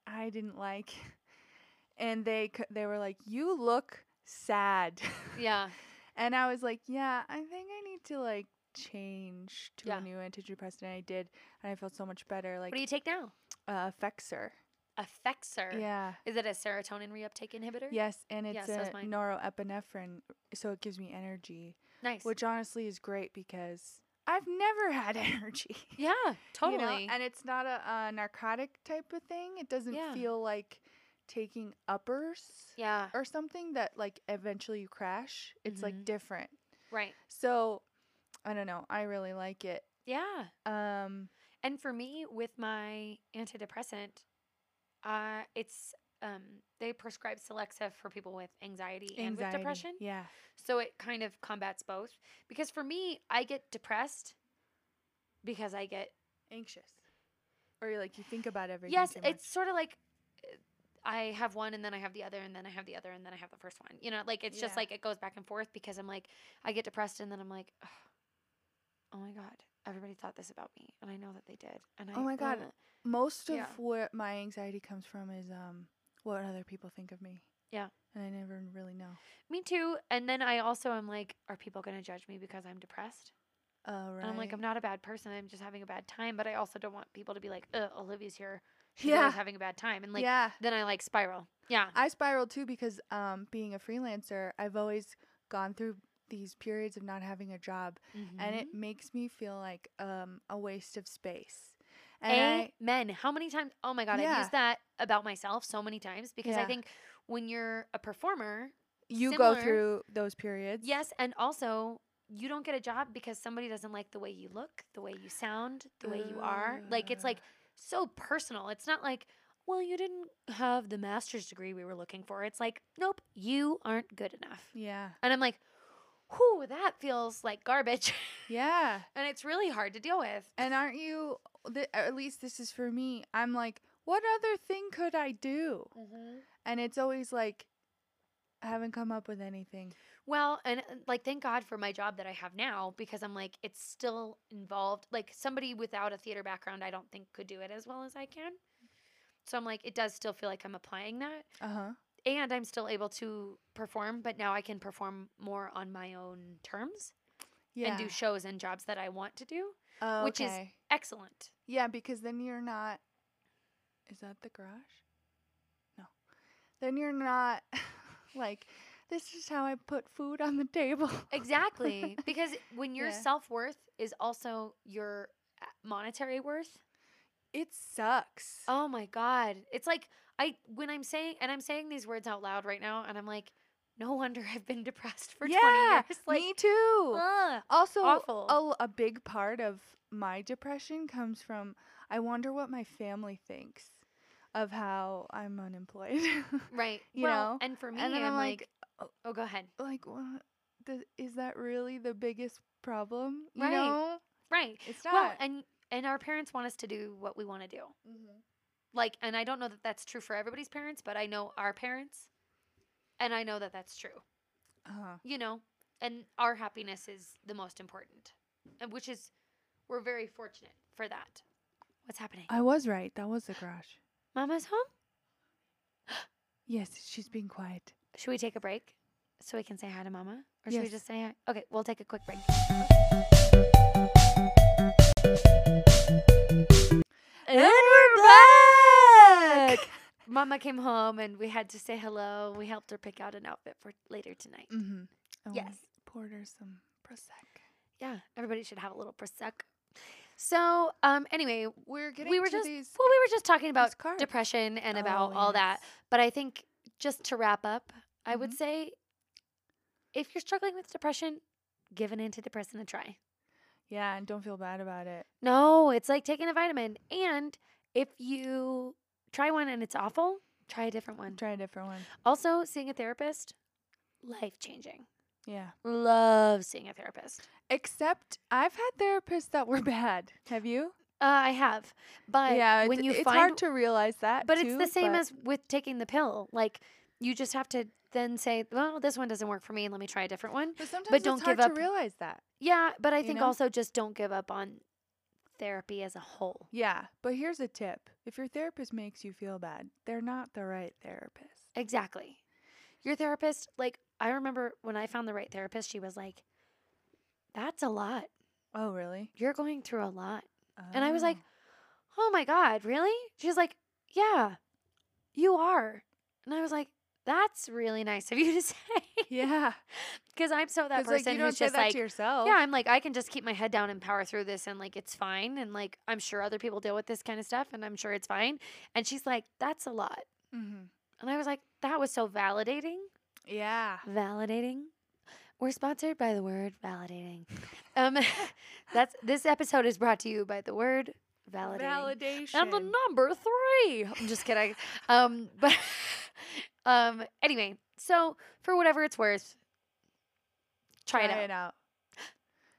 I didn't like, and they they were like, "You look sad," yeah, and I was like, "Yeah, I think I need to like change to Yeah. a new antidepressant." And I did, and I felt so much better. Like what do you take now? uh, Fexer. Effexor. Yeah. Is it a serotonin reuptake inhibitor? Yes, and it's so's a mine. neuroepinephrine, so it gives me energy, Nice. which honestly is great because I've never had energy. yeah, you know, totally. and it's not a, uh narcotic type of thing. It doesn't Yeah. feel like taking uppers yeah. or something that like eventually you crash. It's Mhm. like different. Right. So I don't know. I really like it. Yeah. Um, And for me, with my antidepressant, uh, it's um, they prescribe Celexa for people with anxiety, and with depression. Yeah. So it kind of combats both. Because for me, I get depressed because I get Anxious. Or you're like you think about everything. yes, it's sort of like I have one and then I have the other and then I have the other and then I have the first one. You know, like it's just like it goes back and forth because I'm like I get depressed and then I'm like, "Ugh, oh my god, everybody thought this about me and I know that they did. And I Oh my God. ugh." most of yeah. where my anxiety comes from is um what other people think of me. Yeah. And I never really know. Me too. And then I also am like, are people going to judge me because I'm depressed? Oh right. And I'm like, I'm not a bad person. I'm just having a bad time. But I also don't want people to be like, Ugh, Olivia's here. She's Yeah. having a bad time. And like, yeah. then I like spiral. Yeah. I spiral too because um being a freelancer, I've always gone through these periods of not having a job and it makes me feel like um a waste of space. And I, Amen. How many times? Oh my God. I've used that about myself so many times because I think when you're a performer, you go through those periods. yes. And also, you don't get a job because somebody doesn't like the way you look, the way you sound, the way you are. Like, it's like so personal. It's not like, well, you didn't have the master's degree we were looking for. It's like, nope, you aren't good enough. Yeah. And I'm like, whew, that feels like garbage. Yeah. and it's really hard to deal with. And aren't you th- at least this is for me. I'm like, what other thing could I do? And it's always like I haven't come up with anything. Well, and uh, like, thank God for my job that I have now because I'm like, it's still involved. Like, somebody without a theater background, I don't think could do it as well as I can. So I'm like, it does still feel like I'm applying that. Uh-huh. And I'm still able to perform, but now I can perform more on my own terms Yeah. and do shows and jobs that I want to do. oh, which is- Excellent. Yeah, because then you're not. Is that the garage? No. Then you're not like, this is how I put food on the table. Exactly. because when your Yeah. self worth is also your uh, monetary worth, it sucks. Oh my god. It's like I when I'm saying and I'm saying these words out loud right now and I'm like no wonder I've been depressed for 20 yeah, years. Like me too. ugh. also, awful. a big part of my depression comes from I wonder what my family thinks of how I'm unemployed. right. you well, know? and for me and I'm, I'm like, like, oh, oh go ahead. like, what? The, is that really the biggest problem? You Right. know, Right. it's not. Well, and and our parents want us to do what we want to do. Mhm. Like and I don't know that that's true for everybody's parents, but I know our parents and I know that that's true. uh-huh. You know, and our happiness is the most important. And which is we're very fortunate for that. What's happening? I was right. That was the garage. Mama's home? Yes, she's being quiet. Should we take a break so we can say hi to Mama? Or should we just say hi? Okay, we'll take a quick break. And we're back. Mama came home and we had to say hello. We helped her pick out an outfit for later tonight. mm-hmm. Oh, Yes. poured her some prosecco. Yeah, everybody should have a little prosecco. So, um, anyway, We're getting we were just these. well, we were just talking about depression and about Oh, all that. But I think just to wrap up, I would Mhm. say if you're struggling with depression, give an antidepressant a try. Yeah, and don't feel bad about it. No, it's like taking a vitamin. And if you try one and it's awful, try a different one. Try a different one. Also, seeing a therapist, life changing. Yeah. Love seeing a therapist. Except I've had therapists that were bad. Have you? Uh, I have, but yeah, when it's, you it's find, hard to realize that. but it's the same as with taking the pill. Like you just have to then say, well, this one doesn't work for me. Let me try a different one. But sometimes don't it's give hard up. to realize that. Yeah, but I think know? also just don't give up on therapy as a whole. Yeah, but here's a tip: if your therapist makes you feel bad, they're not the right therapist. Exactly. Your therapist, like I remember when I found the right therapist, she was like, "That's a lot. Oh, really? You're going through a lot." And I was like, Oh. "Oh my god, really?" She's like, "Yeah, you are." And I was like, "That's really nice of you to say." yeah, Because I'm so that like person you don't who's say just like, to yourself. yeah, I'm like, I can just keep my head down and power through this and like it's fine. And like, I'm sure other people deal with this kind of stuff and I'm sure it's fine. And she's like, that's a lot. hmm And I was like, that was so validating. Yeah. Validating. We're sponsored by the word validating. Um, that's this episode is brought to you by the word validating. Validation. And the number three. I'm just kidding. um, but um, anyway, so for whatever it's worth, try, it out. out.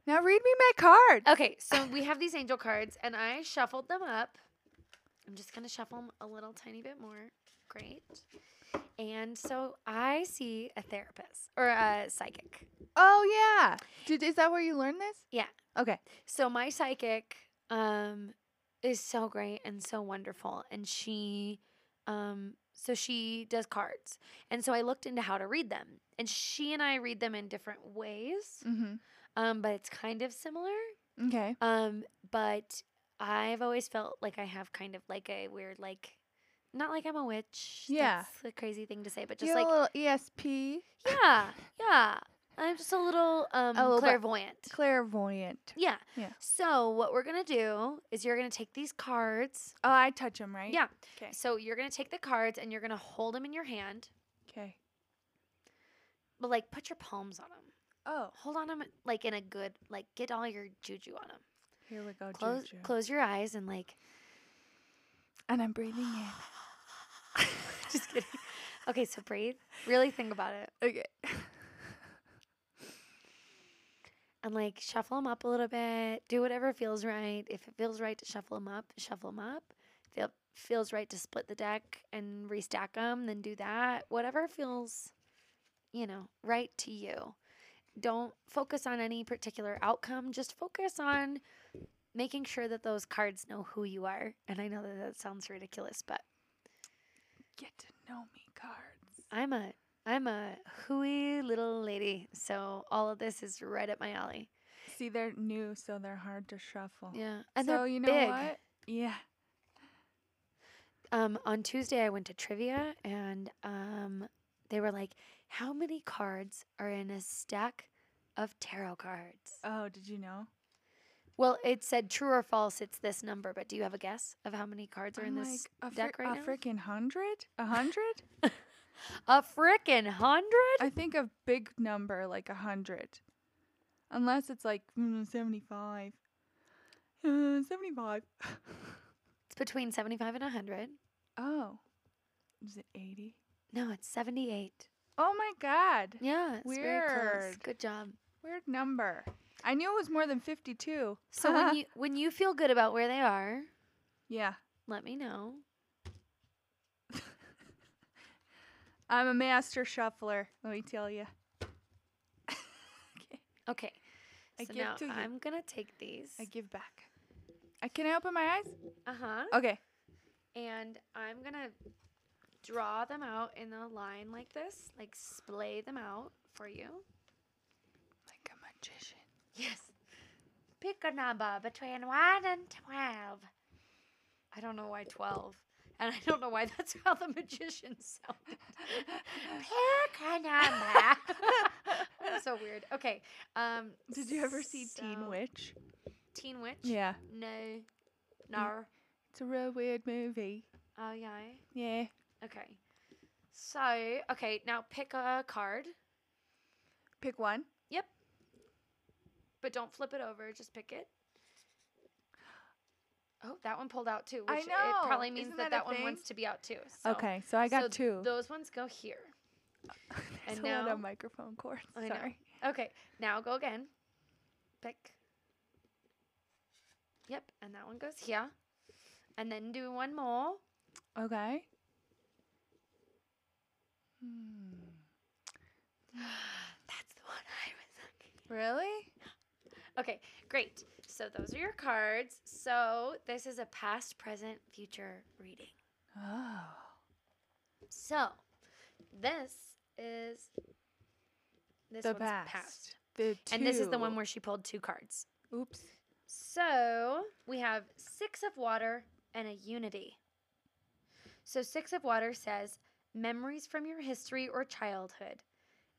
Now read me my card. Okay, so we have these angel cards, and I shuffled them up. I'm just gonna shuffle them a little tiny bit more. Great. And so I see a therapist or a psychic. Oh yeah. Did is that where you learned this? Yeah. Okay. So my psychic um is so great and so wonderful and she um so she does cards. And so I looked into how to read them. And she and I read them in different ways. Mm-hmm. Um but it's kind of similar. Okay. Um but I've always felt like I have kind of like a weird like not like I'm a witch. Yeah. That's a crazy thing to say, but Just just like a little ESP, yeah, yeah. I'm just a little um A little clairvoyant. clairvoyant. Yeah. Yeah. So what we're gonna do is you're gonna take these cards. Oh, I touch them, right? Yeah. Okay. So you're gonna take the cards and you're gonna hold them in your hand, Okay. but like put your palms on them. Oh, Hold on them like in a good like get all your juju on them. here we go. Close Juju. close your eyes and like And I'm breathing in. just kidding. Okay, so breathe. Really think about it Okay. and like shuffle them up a little bit. Do whatever feels right. If it feels right to shuffle them up, shuffle them up. If it feels right to split the deck and restack them, then do that. Whatever feels, you know, right to you. Don't focus on any particular outcome. Just focus on making sure that those cards know who you are. And I know that that sounds ridiculous, but Get to know me cards. I'm a I'm a hooey little lady, so all of this is right up my alley. See, they're new, so they're hard to shuffle. Yeah, and so they're you know big. what? Yeah. Um, on Tuesday I went to trivia, and um, they were like, "How many cards are in a stack of tarot cards?" Oh, did you know? Well, it said true or false. It's this number, but do you have a guess of how many cards are in I'm this like, a deck right a now? freaking hundred? A hundred? A frickin' hundred? I think a big number like a hundred. Unless it's like mm, 75. Uh, 75. It's between seventy-five and hundred. oh. Is it 80? No, it's seventy-eight. Oh my god. Yeah, it's very close. Weird. Good job. Weird number. I knew it was more than 52. So when you when you feel good about where they are, Yeah. let me know. I'm a master shuffler, let me tell you. okay. Okay. I so give now to you. I'm gonna take these. I give back. I can I open my eyes? Uh huh. Okay. And I'm gonna draw them out in a line like this, like splay them out for you. Like a magician. Yes. Pick a number between one and twelve. I don't know why twelve. And I don't know why that's how the magician sounded. Pick a so weird. Okay. Um Did you ever see Teen Witch? Teen Witch? Yeah. No. No. It's a real weird movie. Oh yeah. Yeah. Okay. So, okay, now pick a card, Pick one. Yep. But don't flip it over, just pick it. Oh, that one pulled out too, I which it know. probably means Isn't that that a that one wants to be out too. So, okay, so I got so two. Those ones go here. There's and a now- of microphone cords. I know. Sorry. Okay, now go again. Pick. Yep, and that one goes here. And then do one more. Okay. Hmm. That's the one I was looking. Really? Okay, great. So those are your cards. So this is a past, present, future reading. Oh. So this is this the one's past. past. The And this is the one where she pulled two cards. Oops. So we have six of water and a unity. So six of water says memories from your history or childhood,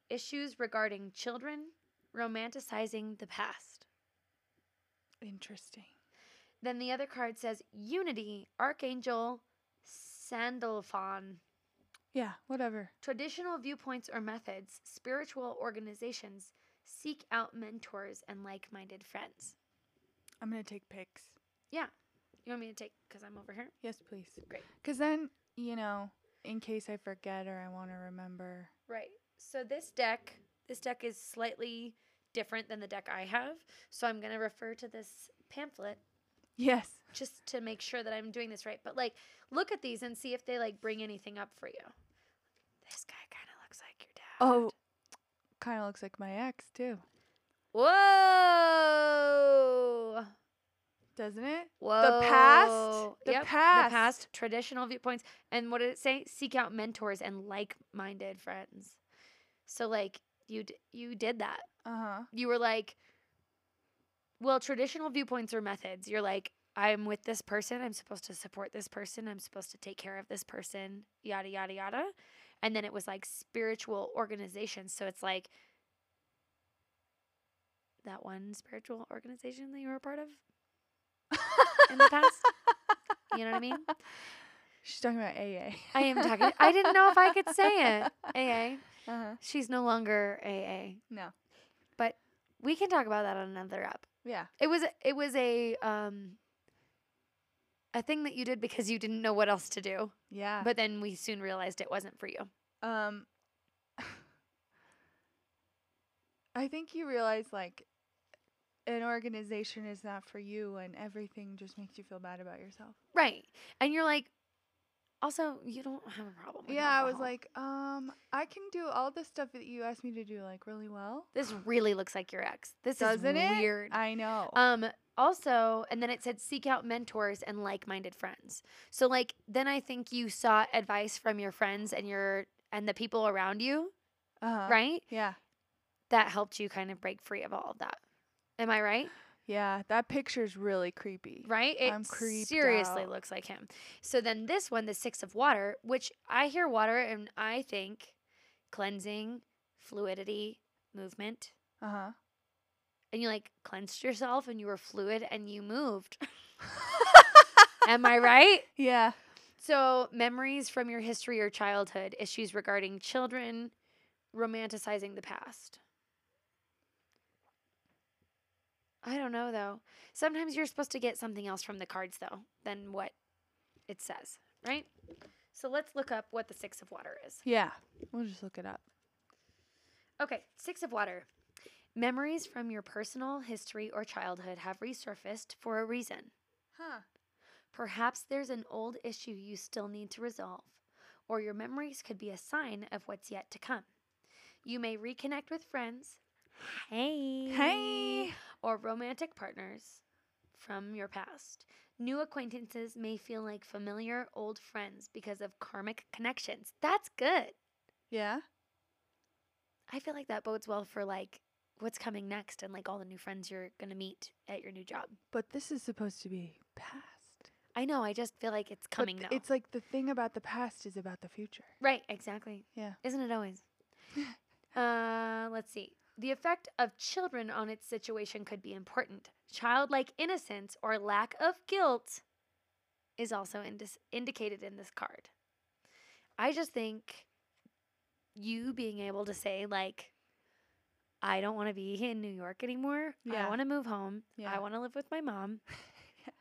issues regarding children, romanticizing the past. Interesting. Then the other card says unity, archangel, Sandalphon. Yeah, whatever. Traditional viewpoints or methods, spiritual organizations seek out mentors and like minded friends. I'm going to take pics. Yeah. You want me to take, because I'm over here? Yes, please. Great. Because then, you know, in case I forget or I want to remember. Right. So this deck, this deck is slightly different than the deck I have. So I'm going to refer to this pamphlet Yes. just to make sure that I'm doing this right. But like, look at these and see if they like bring anything up for you. This guy kind of looks like your dad. Oh, kind of looks like my ex, too. Whoa. Doesn't it? Whoa. The past? The Yep, past. The past, traditional viewpoints. And what did it say? Seek out mentors and like-minded friends. So like you d- you did that. Uh huh. You were like well, traditional viewpoints or methods. You're like I'm with this person. I'm supposed to support this person. I'm supposed to take care of this person. Yada yada yada. And then it was like spiritual organizations. So it's like that one spiritual organization that you were a part of in the past. You know what I mean? She's talking about AA. I am talking. I didn't know if I could say it. AA. Uh huh. She's no longer AA. No. But we can talk about that on another app. Yeah. It was it was a um a thing that you did because you didn't know what else to do. Yeah. But then we soon realized it wasn't for you. Um, I think you realize like an organization is not for you, and everything just makes you feel bad about yourself. Right. And you're like also you don't have a problem with yeah, I was like, um, I can do all the stuff that you asked me to do like really well. this really looks like your ex. This Doesn't is it? weird. I know. Um also, and then it said seek out mentors and like-minded friends. So like then I think you sought advice from your friends and your and the people around you, uh-huh. right? Yeah. That helped you kind of break free of all of that. Am I right? Yeah. That picture's really creepy. Right? It I'm creeped seriously out. looks like him. So then this one, the six of water, which I hear water and I think cleansing, fluidity, movement. Uh huh. And you like cleansed yourself and you were fluid and you moved. Am I right? yeah. So, memories from your history or childhood, issues regarding children, romanticizing the past. I don't know though. Sometimes you're supposed to get something else from the cards though than what it says, right? So, let's look up what the 6 of water is. Yeah. We'll just look it up. Okay, 6 of water. Memories from your personal history or childhood have resurfaced for a reason. Huh. Perhaps there's an old issue you still need to resolve, or your memories could be a sign of what's yet to come. You may reconnect with friends, hey, Hey. Or romantic partners from your past. New acquaintances may feel like familiar old friends because of karmic connections. That's good. Yeah. I feel like that bodes well for like what's coming next and like all the new friends you're going to meet at your new job. But this is supposed to be past. I know, I just feel like it's coming th- now. It's like the thing about the past is about the future. Right, exactly. Yeah. Isn't it always? uh, let's see. The effect of children on its situation could be important. Childlike innocence or lack of guilt is also indis- indicated in this card. I just think you being able to say, like, I don't want to be in New York anymore. Yeah. I want to move home. Yeah. I want to live with my mom. yeah.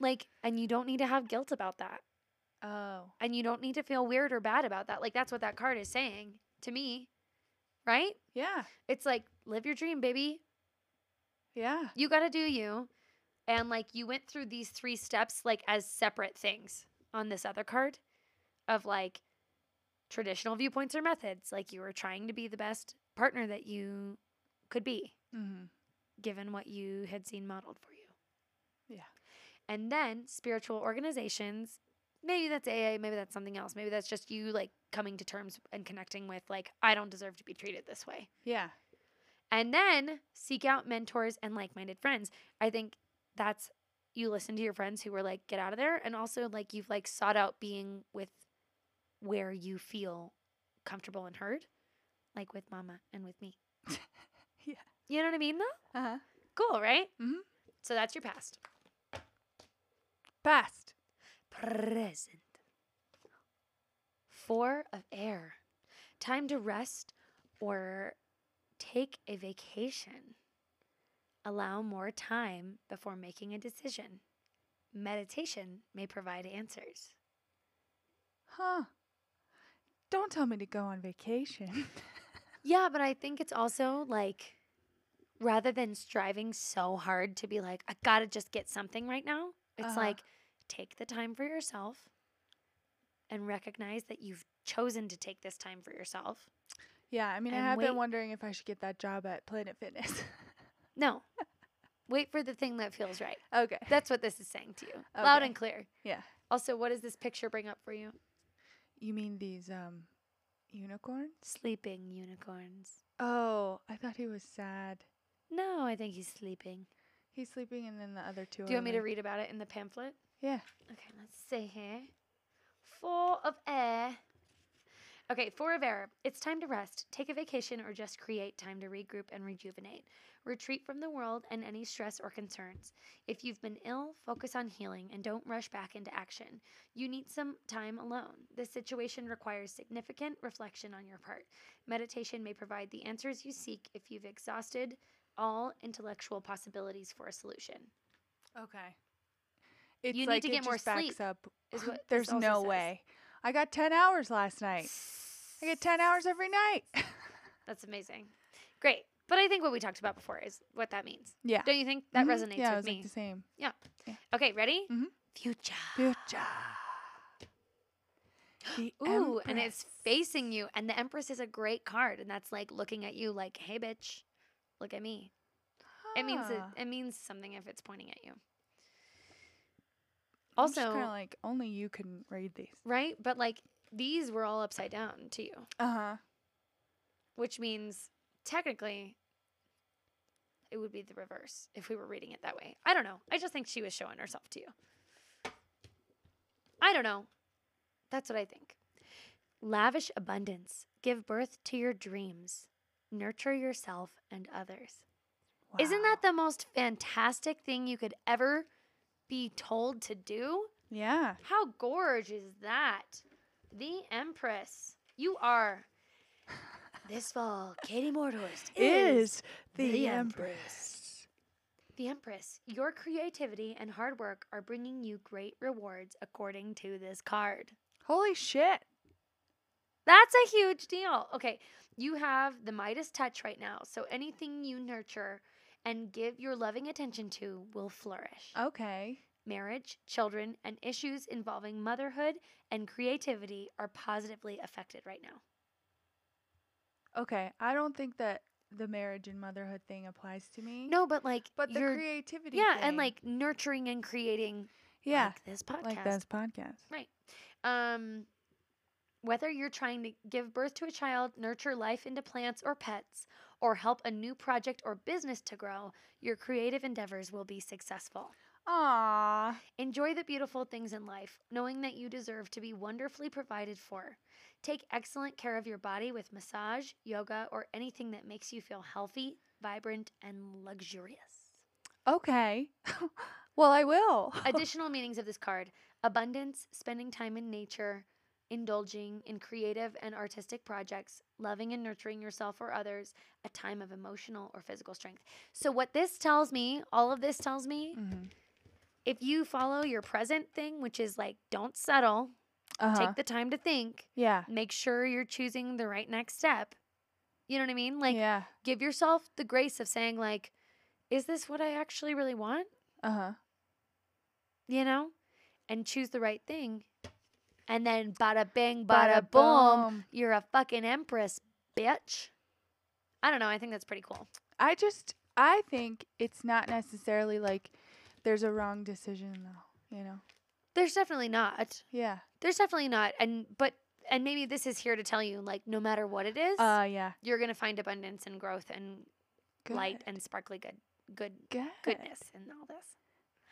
Like, and you don't need to have guilt about that Oh. and you don't need to feel weird or bad about that. Like that's what that card is saying to me. Right? Yeah. It's like live your dream, baby. Yeah. You got to do you. And like you went through these three steps like as separate things on this other card of like traditional viewpoints or methods. Like you were trying to be the best partner that you could be, Mm-hmm. given what you had seen modeled for you. Yeah. And then spiritual organizations, maybe that's AA, maybe that's something else. Maybe that's just you like coming to terms and connecting with like, I don't deserve to be treated this way. Yeah. And then seek out mentors and like minded friends. I think that's you listen to your friends who were like, get out of there. And also like you've like sought out being with where you feel comfortable and heard, like with mama and with me. Yeah. You know what I mean though? Uh huh. Cool, right? Mhm. So that's your past. Past. Present. Four of air. Time to rest or take a vacation. Allow more time before making a decision. Meditation may provide answers. Huh. Don't tell me to go on vacation. Yeah, but I think it's also like rather than striving so hard to be like, I gotta just get something right now, it's Uh-huh. like take the time for yourself and recognize that you've chosen to take this time for yourself. yeah, I mean, I have wait- been wondering if I should get that job at Planet Fitness. No. Wait for the thing that feels right. okay. That's what this is saying to you. Loud and clear. Yeah. Also, what does this picture bring up for you? You mean these um unicorns? Sleeping unicorns. Oh, I thought he was sad. No, I think he's sleeping. He's sleeping, and then the other two. Do you want me to read about it in the pamphlet? Yeah. Okay, let's see here. Four of air. Okay, four of air. It's time to rest, take a vacation, or just create time to regroup and rejuvenate. Retreat from the world and any stress or concerns. If you've been ill, focus on healing and don't rush back into action. You need some time alone. This situation requires significant reflection on your part. Meditation may provide the answers you seek if you've exhausted all intellectual possibilities for a solution. Okay. It's need like to it get more just backs sleep, Up. is what There's no says. way. I got ten hours last night. I get ten hours every night. That's amazing. Great. But I think what we talked about before is what that means. yeah. Don't you think that Mhm. resonates Yeah, it with was me? like the same. Yeah. Okay, ready? Mhm. Future. Future. The Ooh, and it's facing you. And the Empress is a great card. And that's like looking at you like, hey, bitch, look at me. It means it, it means something if it's pointing at you. Also, kind of like only you can read these. right? But like these were all upside down to you, Uh huh. which means technically it would be the reverse if we were reading it that way. I don't know. I just think she was showing herself to you. I don't know. That's what I think. Lavish abundance. Give birth to your dreams. Nurture yourself and others. Isn't that the most fantastic thing you could ever be told to do? Yeah. How gorge is that? The Empress. You are. This fall, Katie Morthorst is Is the, the Empress. Empress. the Empress. Your creativity and hard work are bringing you great rewards according to this card. Holy shit. That's a huge deal. Okay, you have the Midas touch right now. So anything you nurture and give your loving attention to will flourish. Okay. Marriage, children, and issues involving motherhood and creativity are positively affected right now. Okay. I don't think that the marriage and motherhood thing applies to me. No, but like But the creativity. yeah, and like nurturing and creating yeah, like this podcast. like this podcast. Right. Um whether you're trying to give birth to a child, nurture life into plants or pets, or help a new project or business to grow, your creative endeavors will be successful. Aww. Enjoy the beautiful things in life, knowing that you deserve to be wonderfully provided for. Take excellent care of your body with massage, yoga, or anything that makes you feel healthy, vibrant, and luxurious. Okay. well, I will. Additional meanings of this card abundance, spending time in nature, indulging in creative and artistic projects, loving and nurturing yourself or others, a time of emotional or physical strength. So, what this tells me, all of this tells me, Mhm. if you follow your present thing, which is like don't settle, Uh-huh. take the time to think, yeah. make sure you're choosing the right next step. You know what I mean? Like, yeah. give yourself the grace of saying, like, is this what I actually really want? Uh huh. you know, and choose the right thing. And then bada bing, bada, boom, you're a fucking empress, bitch. I don't know. I think that's pretty cool. I just I think it's not necessarily like there's a wrong decision though, you know. There's definitely not. Yeah. There's definitely not. And, but, and maybe this is here to tell you, like, no matter what it is, Uh yeah. you're going to find abundance and growth and Good. light and sparkly good, good, good. goodness in all this.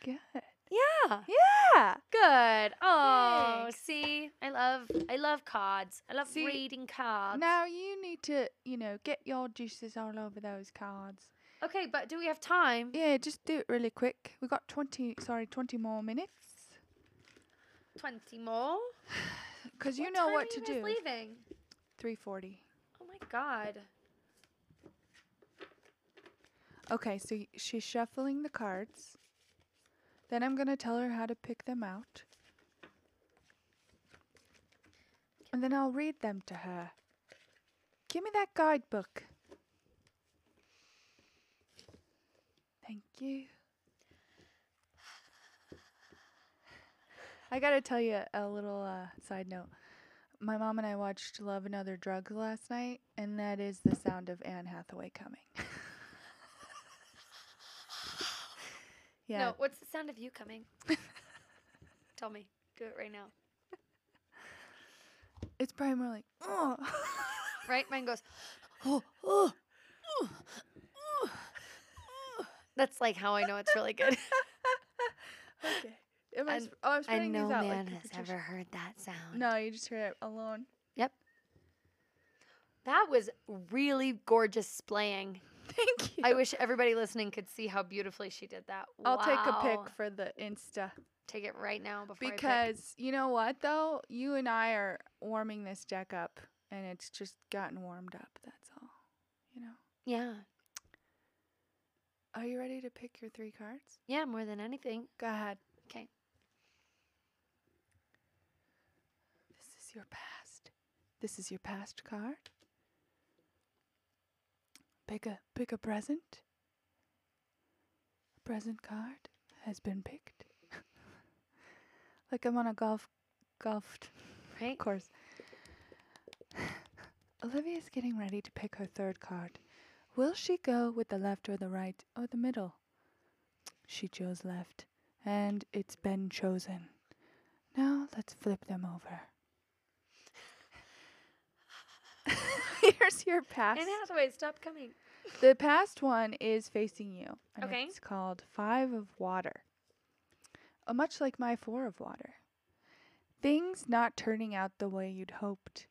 Good. Yeah. Yeah. Good. Oh, Thanks. see, I love, I love cards. I love See, reading cards. Now you need to, you know, get your juices all over those cards. Okay, but do we have time? Yeah, just do it really quick. We got 20, sorry, 20 more minutes. Twenty more. Cuz you know time what are to you guys do. Leaving. 340. Oh my god. Okay, so y- she's shuffling the cards. Then I'm going to tell her how to pick them out. And then I'll read them to her. Give me that guidebook. Thank you. I gotta tell you a little uh, side note. My mom and I watched Love and Other Drugs last night, and that is the sound of Anne Hathaway coming. yeah. No, what's the sound of you coming? Tell me. Do it right now. It's probably more like, oh. Right? Mine goes, oh, oh, oh, oh, oh." That's like how I know it's really good. okay. Am I, And- sp- oh, I'm spreading no out man like has Patricia. ever heard that sound. No, you just heard it alone. Yep. That was really gorgeous splaying. Thank you. I wish everybody listening could see how beautifully she did that. I'll take a pic for the Insta. Take it right now before I pick. Because you know what though? You and I are warming this deck up and it's just gotten warmed up, that's all. You know. Yeah. Are you ready to pick your three cards? Yeah, more than anything. Go ahead. 'Kay. This is your past. This is your past card. Pick a pick a present. A present card has been picked. like I'm on a golf golf Right? course. Olivia's getting ready to pick her third card. Will she go with the left or the right or the middle? She chose left, and it's been chosen. Now let's flip them over. Here's your past. Anne Hathaway, stop coming. The past one is facing you. And Okay. It's called Five of Water. Uh, much like my Four of Water. Things not turning out the way you'd hoped.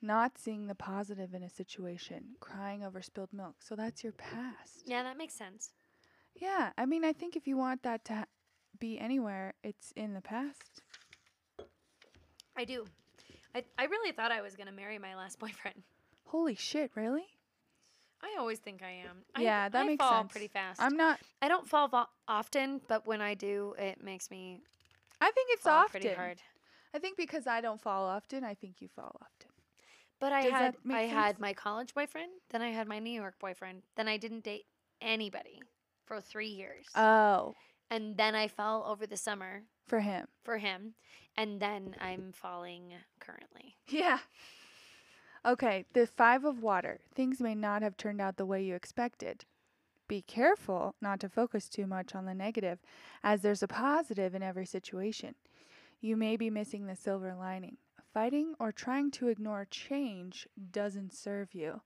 Not seeing the positive in a situation. Crying over spilled milk. So that's your past. Yeah, that makes sense. Yeah. I mean, I think if you want that to ha- be anywhere, it's in the past. I do. I, I really thought I was going to marry my last boyfriend. Holy shit, really? I always think I am. I, Yeah, that I makes fall sense. pretty fast. I'm not. I don't fall vo- often, but when I do, it makes me I think it's fall often. pretty hard. I think because I don't fall often, I think you fall often. But I Does had I had my college boyfriend, then I had my New York boyfriend, then I didn't date anybody for three years, Oh, and then I fell over the summer for him. for him, and then I'm falling currently. Yeah. Okay, the five of water. Things may not have turned out the way you expected. Be careful not to focus too much on the negative, as there's a positive in every situation. You may be missing the silver lining. Fighting or trying to ignore change doesn't serve you.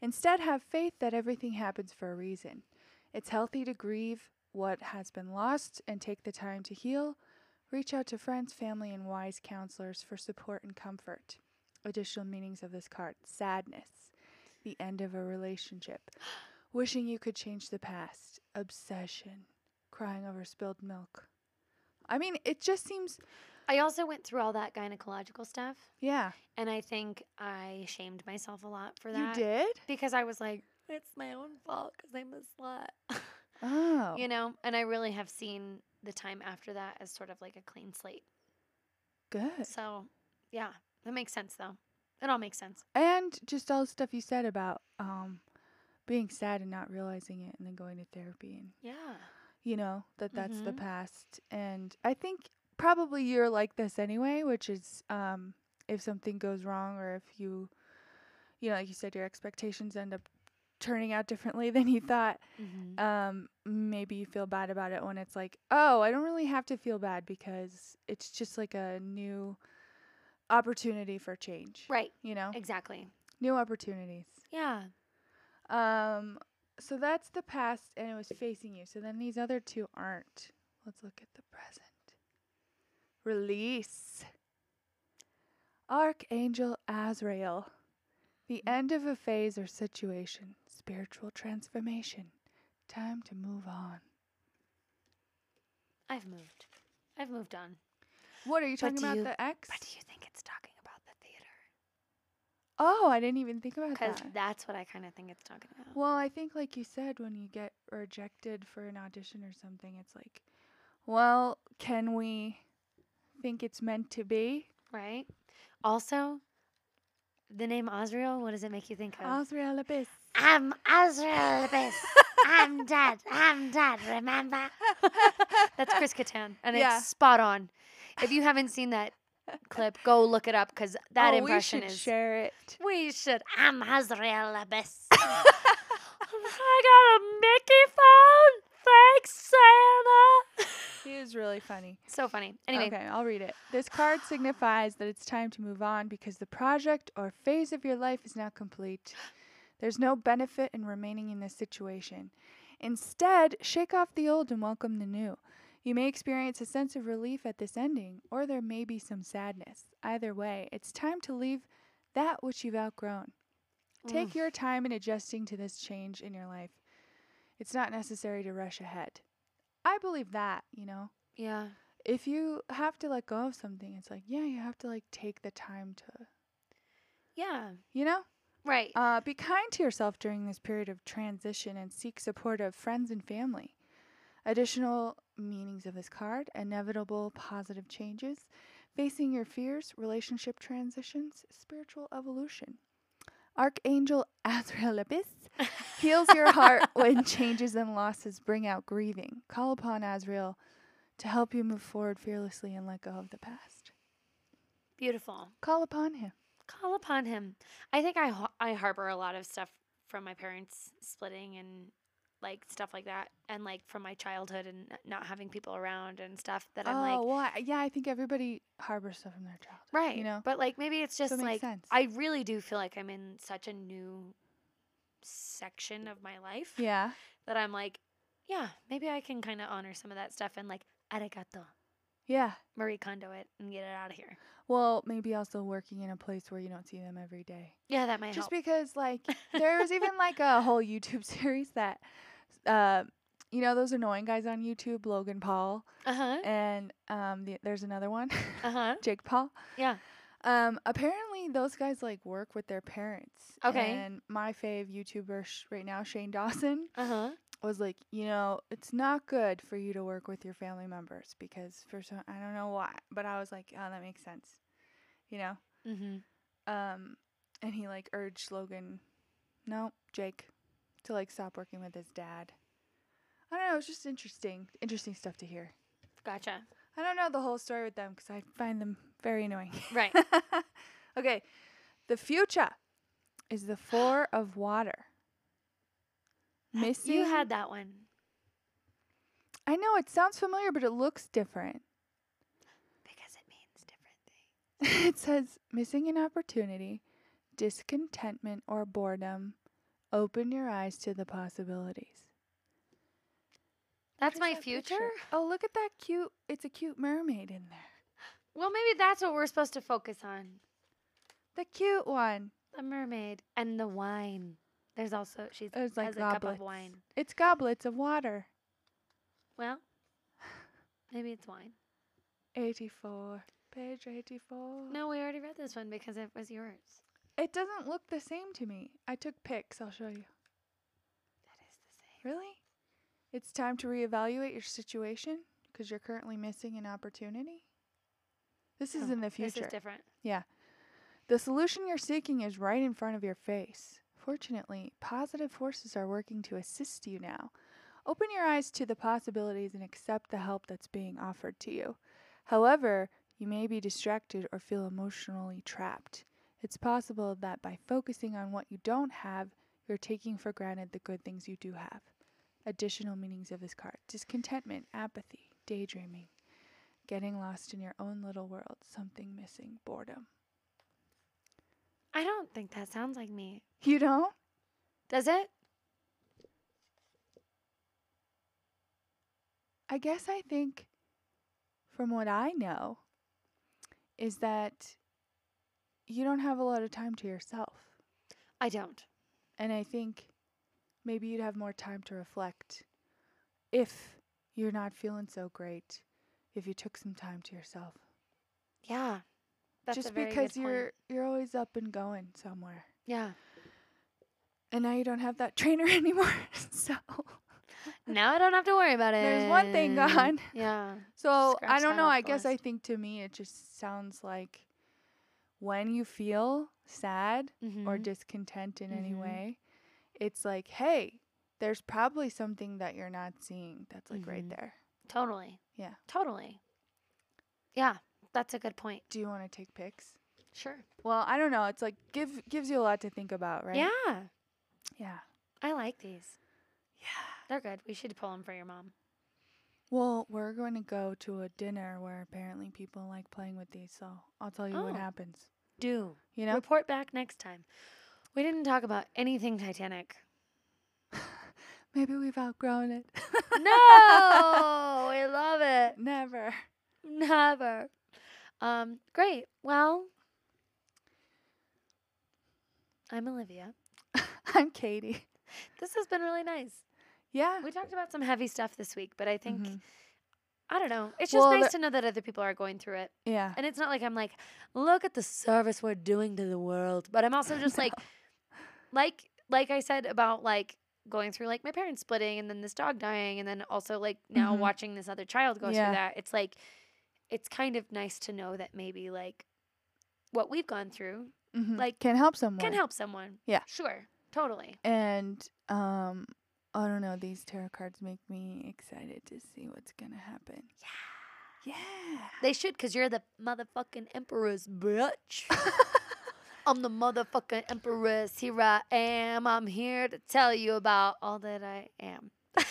Instead, have faith that everything happens for a reason. It's healthy to grieve what has been lost and take the time to heal. Reach out to friends, family, and wise counselors for support and comfort. Additional meanings of this card sadness, the end of a relationship, wishing you could change the past, obsession, crying over spilled milk. I mean, it just seems, I also went through all that gynecological stuff, yeah. and I think I shamed myself a lot for that. You did? because I was like, it's my own fault because I'm a slut. Oh. you know, and I really have seen the time after that as sort of like a clean slate. good. So, yeah, that makes sense though. It all makes sense. And just all the stuff you said about um being sad and not realizing it and then going to therapy and Yeah. you know, that that's the Mhm. past. And I think probably you're like this anyway, which is um, if something goes wrong or if you, you know, like you said, your expectations end up turning out differently than you thought. Mm-hmm. Um, maybe you feel bad about it when it's like, oh, I don't really have to feel bad because it's just like a new opportunity for change. right. You know, Exactly. new opportunities. Yeah. Um, so that's the past, and it was facing you. So then these other two aren't. Let's look at the present. Release. Archangel Azrael. The end of a phase or situation. Spiritual transformation. Time to move on. I've moved. I've moved on. What are you talking about? you- the X? But do you think it's talking about the theater? Oh, I didn't even think about Because that. that's what I kind of think it's talking about. Well, I think, like you said, when you get rejected for an audition or something, it's like, well, can we think it's meant to be? Right? Also, the name Azrael, what does it make you think of? Azrael Abyss. I'm Azrael Abyss. I'm dead. I'm dead, remember? That's Chris Kattan, and Yeah. it's spot on. If you haven't seen that clip, go look it up because that oh, impression we should is. share it. We should. I'm Abyss. I got a Mickey phone. Thanks, Santa. He is really funny. so funny. Anyway, Okay, I'll read it. This card signifies that it's time to move on because the project or phase of your life is now complete. There's no benefit in remaining in this situation. Instead, shake off the old and welcome the new. You may experience a sense of relief at this ending, or there may be some sadness. Either way, it's time to leave that which you've outgrown. Take Mm. your time in adjusting to this change in your life. It's not necessary to rush ahead. I believe that, you know yeah, if you have to let go of something, it's like, yeah, you have to like take the time to, yeah, you know, right. uh, be kind to yourself during this period of transition and seek support of friends and family. Additional meanings of this card inevitable positive changes, facing your fears, relationship transitions, spiritual evolution. Archangel Azrael Abyss heals your heart when changes and losses bring out grieving. Call upon Azrael to help you move forward fearlessly and let go of the past. Beautiful. Call upon him. Call upon him. I think I I harbor a lot of stuff from my parents splitting and like stuff like that, and like from my childhood and not having people around and stuff that I'm oh, like, well, I- yeah, I think everybody harbors stuff from their childhood. right, You know, But like maybe it's just so it makes like sense. I really do feel like I'm in such a new section of my life yeah. that I'm like, yeah, maybe I can kind of honor some of that stuff and like arigato, Yeah. Marie Kondo it and get it out of here. Well, maybe also working in a place where you don't see them every day. Yeah, that might Just help. because, like, there was even like a whole YouTube series that, uh, you know, those annoying guys on YouTube, Logan Paul, Uh huh. and um, the, there's another one, Uh huh. Jake Paul. Yeah. Um, apparently those guys like work with their parents. Okay. And my fave YouTuber sh- right now, Shane Dawson, Uh huh. was like, you know, it's not good for you to work with your family members because for some, I don't know why, but I was like, oh, that makes sense, you know. Mm-hmm. Um, and he like urged Logan, no, Jake, to like stop working with his dad. I don't know. It's just interesting, interesting stuff to hear. Gotcha. I don't know the whole story with them because I find them very annoying. Right. okay, the future is the four of water. Missing. You had that one. I know it sounds familiar, but it looks different. Because it means different things. it says missing an opportunity, discontentment, or boredom. Open your eyes to the possibilities. That's my that future? picture? Oh, look at that cute. It's a cute mermaid in there. Well, maybe that's what we're supposed to focus on. The cute one. The mermaid and the wine. There's also she's It's like has a cup goblets. of wine. It's goblets of water. Well, maybe it's wine. 84. Page 84. No, we already read this one because it was yours. It doesn't look the same to me. I took pics. I'll show you. That is the same. Really? It's time to reevaluate your situation because you're currently missing an opportunity. This is Oh, in the future. This is different. Yeah. The solution you're seeking is right in front of your face. Fortunately, positive forces are working to assist you now. Open your eyes to the possibilities and accept the help that's being offered to you. However, you may be distracted or feel emotionally trapped. It's possible that by focusing on what you don't have, you're taking for granted the good things you do have. Additional meanings of this card discontentment, apathy, daydreaming, getting lost in your own little world, something missing, boredom. I don't think that sounds like me. You don't? Does it? I guess I think, from what I know, is that you don't have a lot of time to yourself. I don't. And I think maybe you'd have more time to reflect if you're not feeling so great, if you took some time to yourself. Yeah. Just because you're point. you're always up and going somewhere. Yeah. And now you don't have that trainer anymore. so Now I don't have to worry about it. There's one thing gone. Yeah. So I don't know. I guess I think to me it just sounds like when you feel sad or Mhm. discontent in any Mhm. way, it's like, hey, there's probably something that you're not seeing that's like right Mhm. there. Totally. Yeah. Totally. Yeah. That's a good point. Do you want to take pics? Sure. Well, I don't know. It's like give gives you a lot to think about, right? Yeah. Yeah. I like these. Yeah. They're good. We should pull them for your mom. Well, we're going to go to a dinner where apparently people like playing with these, so I'll tell you what Oh. happens. Do. You know? Report back next time. We didn't talk about anything Titanic. Maybe we've outgrown it. no, we love it. Never. Never. Um, great. Well, I'm Olivia. I'm Katie. This has been really nice. Yeah. We talked about some heavy stuff this week, but I think Mhm. I don't know. It's just Well, nice to know that other people are going through it. Yeah. And it's not like I'm like, look at the service we're doing to the world. But I'm also just like, like, like I said about like going through like my parents splitting and then this dog dying and then also like now Mhm. watching this other child go Yeah. through that. It's like, it's kind of nice to know that maybe like what we've gone through Mhm. like, can help someone. can help someone. Yeah. Sure. Totally. And um I don't know, these tarot cards make me excited to see what's gonna happen. Yeah. Yeah. They should because you're the motherfucking empress, bitch. I'm the motherfucking empress. Here I am. I'm here to tell you about all that I am.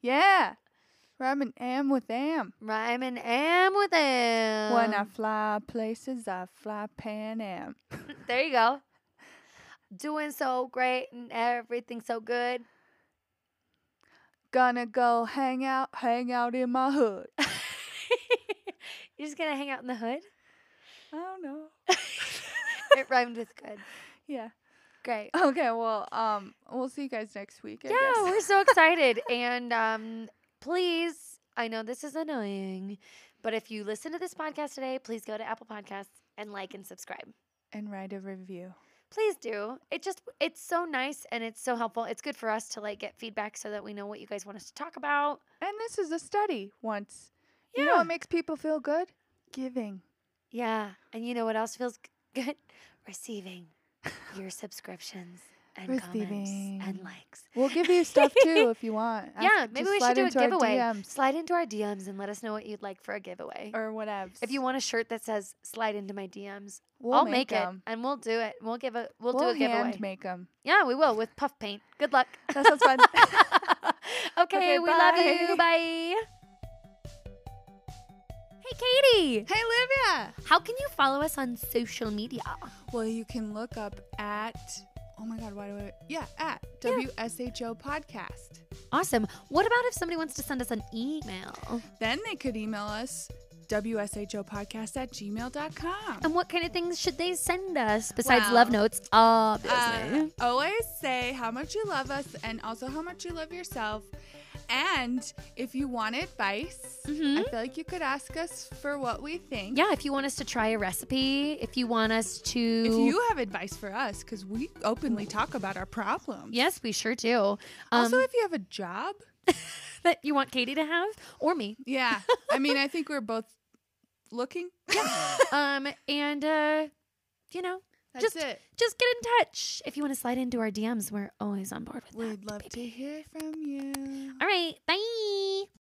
Yeah. Rhyming am with am. Rhyming am with am. when I fly places, I fly Pan Am. there you go. Doing so great and everything so good. Gonna go hang out, hang out in my hood. You're just gonna hang out in the hood? I don't know. it rhymed with good. Yeah. Great. Okay, well, um, we'll see you guys next week. I yeah, guess. we're so excited. and um, please, I know this is annoying, but if you listen to this podcast today, please go to Apple Podcasts and like and subscribe. and write a review. Please do. It just it's so nice and it's so helpful. It's good for us to like get feedback so that we know what you guys want us to talk about. And this is a study once. You know Yeah. what makes people feel good? Giving. Yeah. And you know what else feels good? Receiving your subscriptions and comments and likes. We'll give you stuff too if you want. Ask- yeah, maybe we should do a giveaway. Slide into our DMs and let us know what you'd like for a giveaway. or whatever. If you want a shirt that says "Slide into my DMs," we'll I'll make, it 'em. and we'll do it. We'll give a we'll, We'll, do a giveaway. hand make them. yeah, we will with puff paint. Good luck. That sounds fun. okay, Okay, we love you. bye. Bye. Hey, Katie. hey, Livia. How can you follow us on social media? Well, you can look up at. Oh my God, why do I? Yeah, at Yeah. WSHO Podcast. Awesome. What about if somebody wants to send us an email? Then they could email us WSHO podcast at gmail.com. And what kind of things should they send us besides Well, love notes? Obviously. Uh, always say how much you love us and also how much you love yourself. And if you want advice, Mhm. I feel like you could ask us for what we think. yeah, if you want us to try a recipe, if you want us to. If you have advice for us, because we openly talk about our problems. Yes, we sure do. Also, Um, if you have a job, that you want Katie to have or me. yeah. I mean, I think we're both looking. Um, and uh, you know, That's just it. just get in touch. If you want to slide into our DMs, we're always on board with that. We'd love to hear from you. All right. Bye.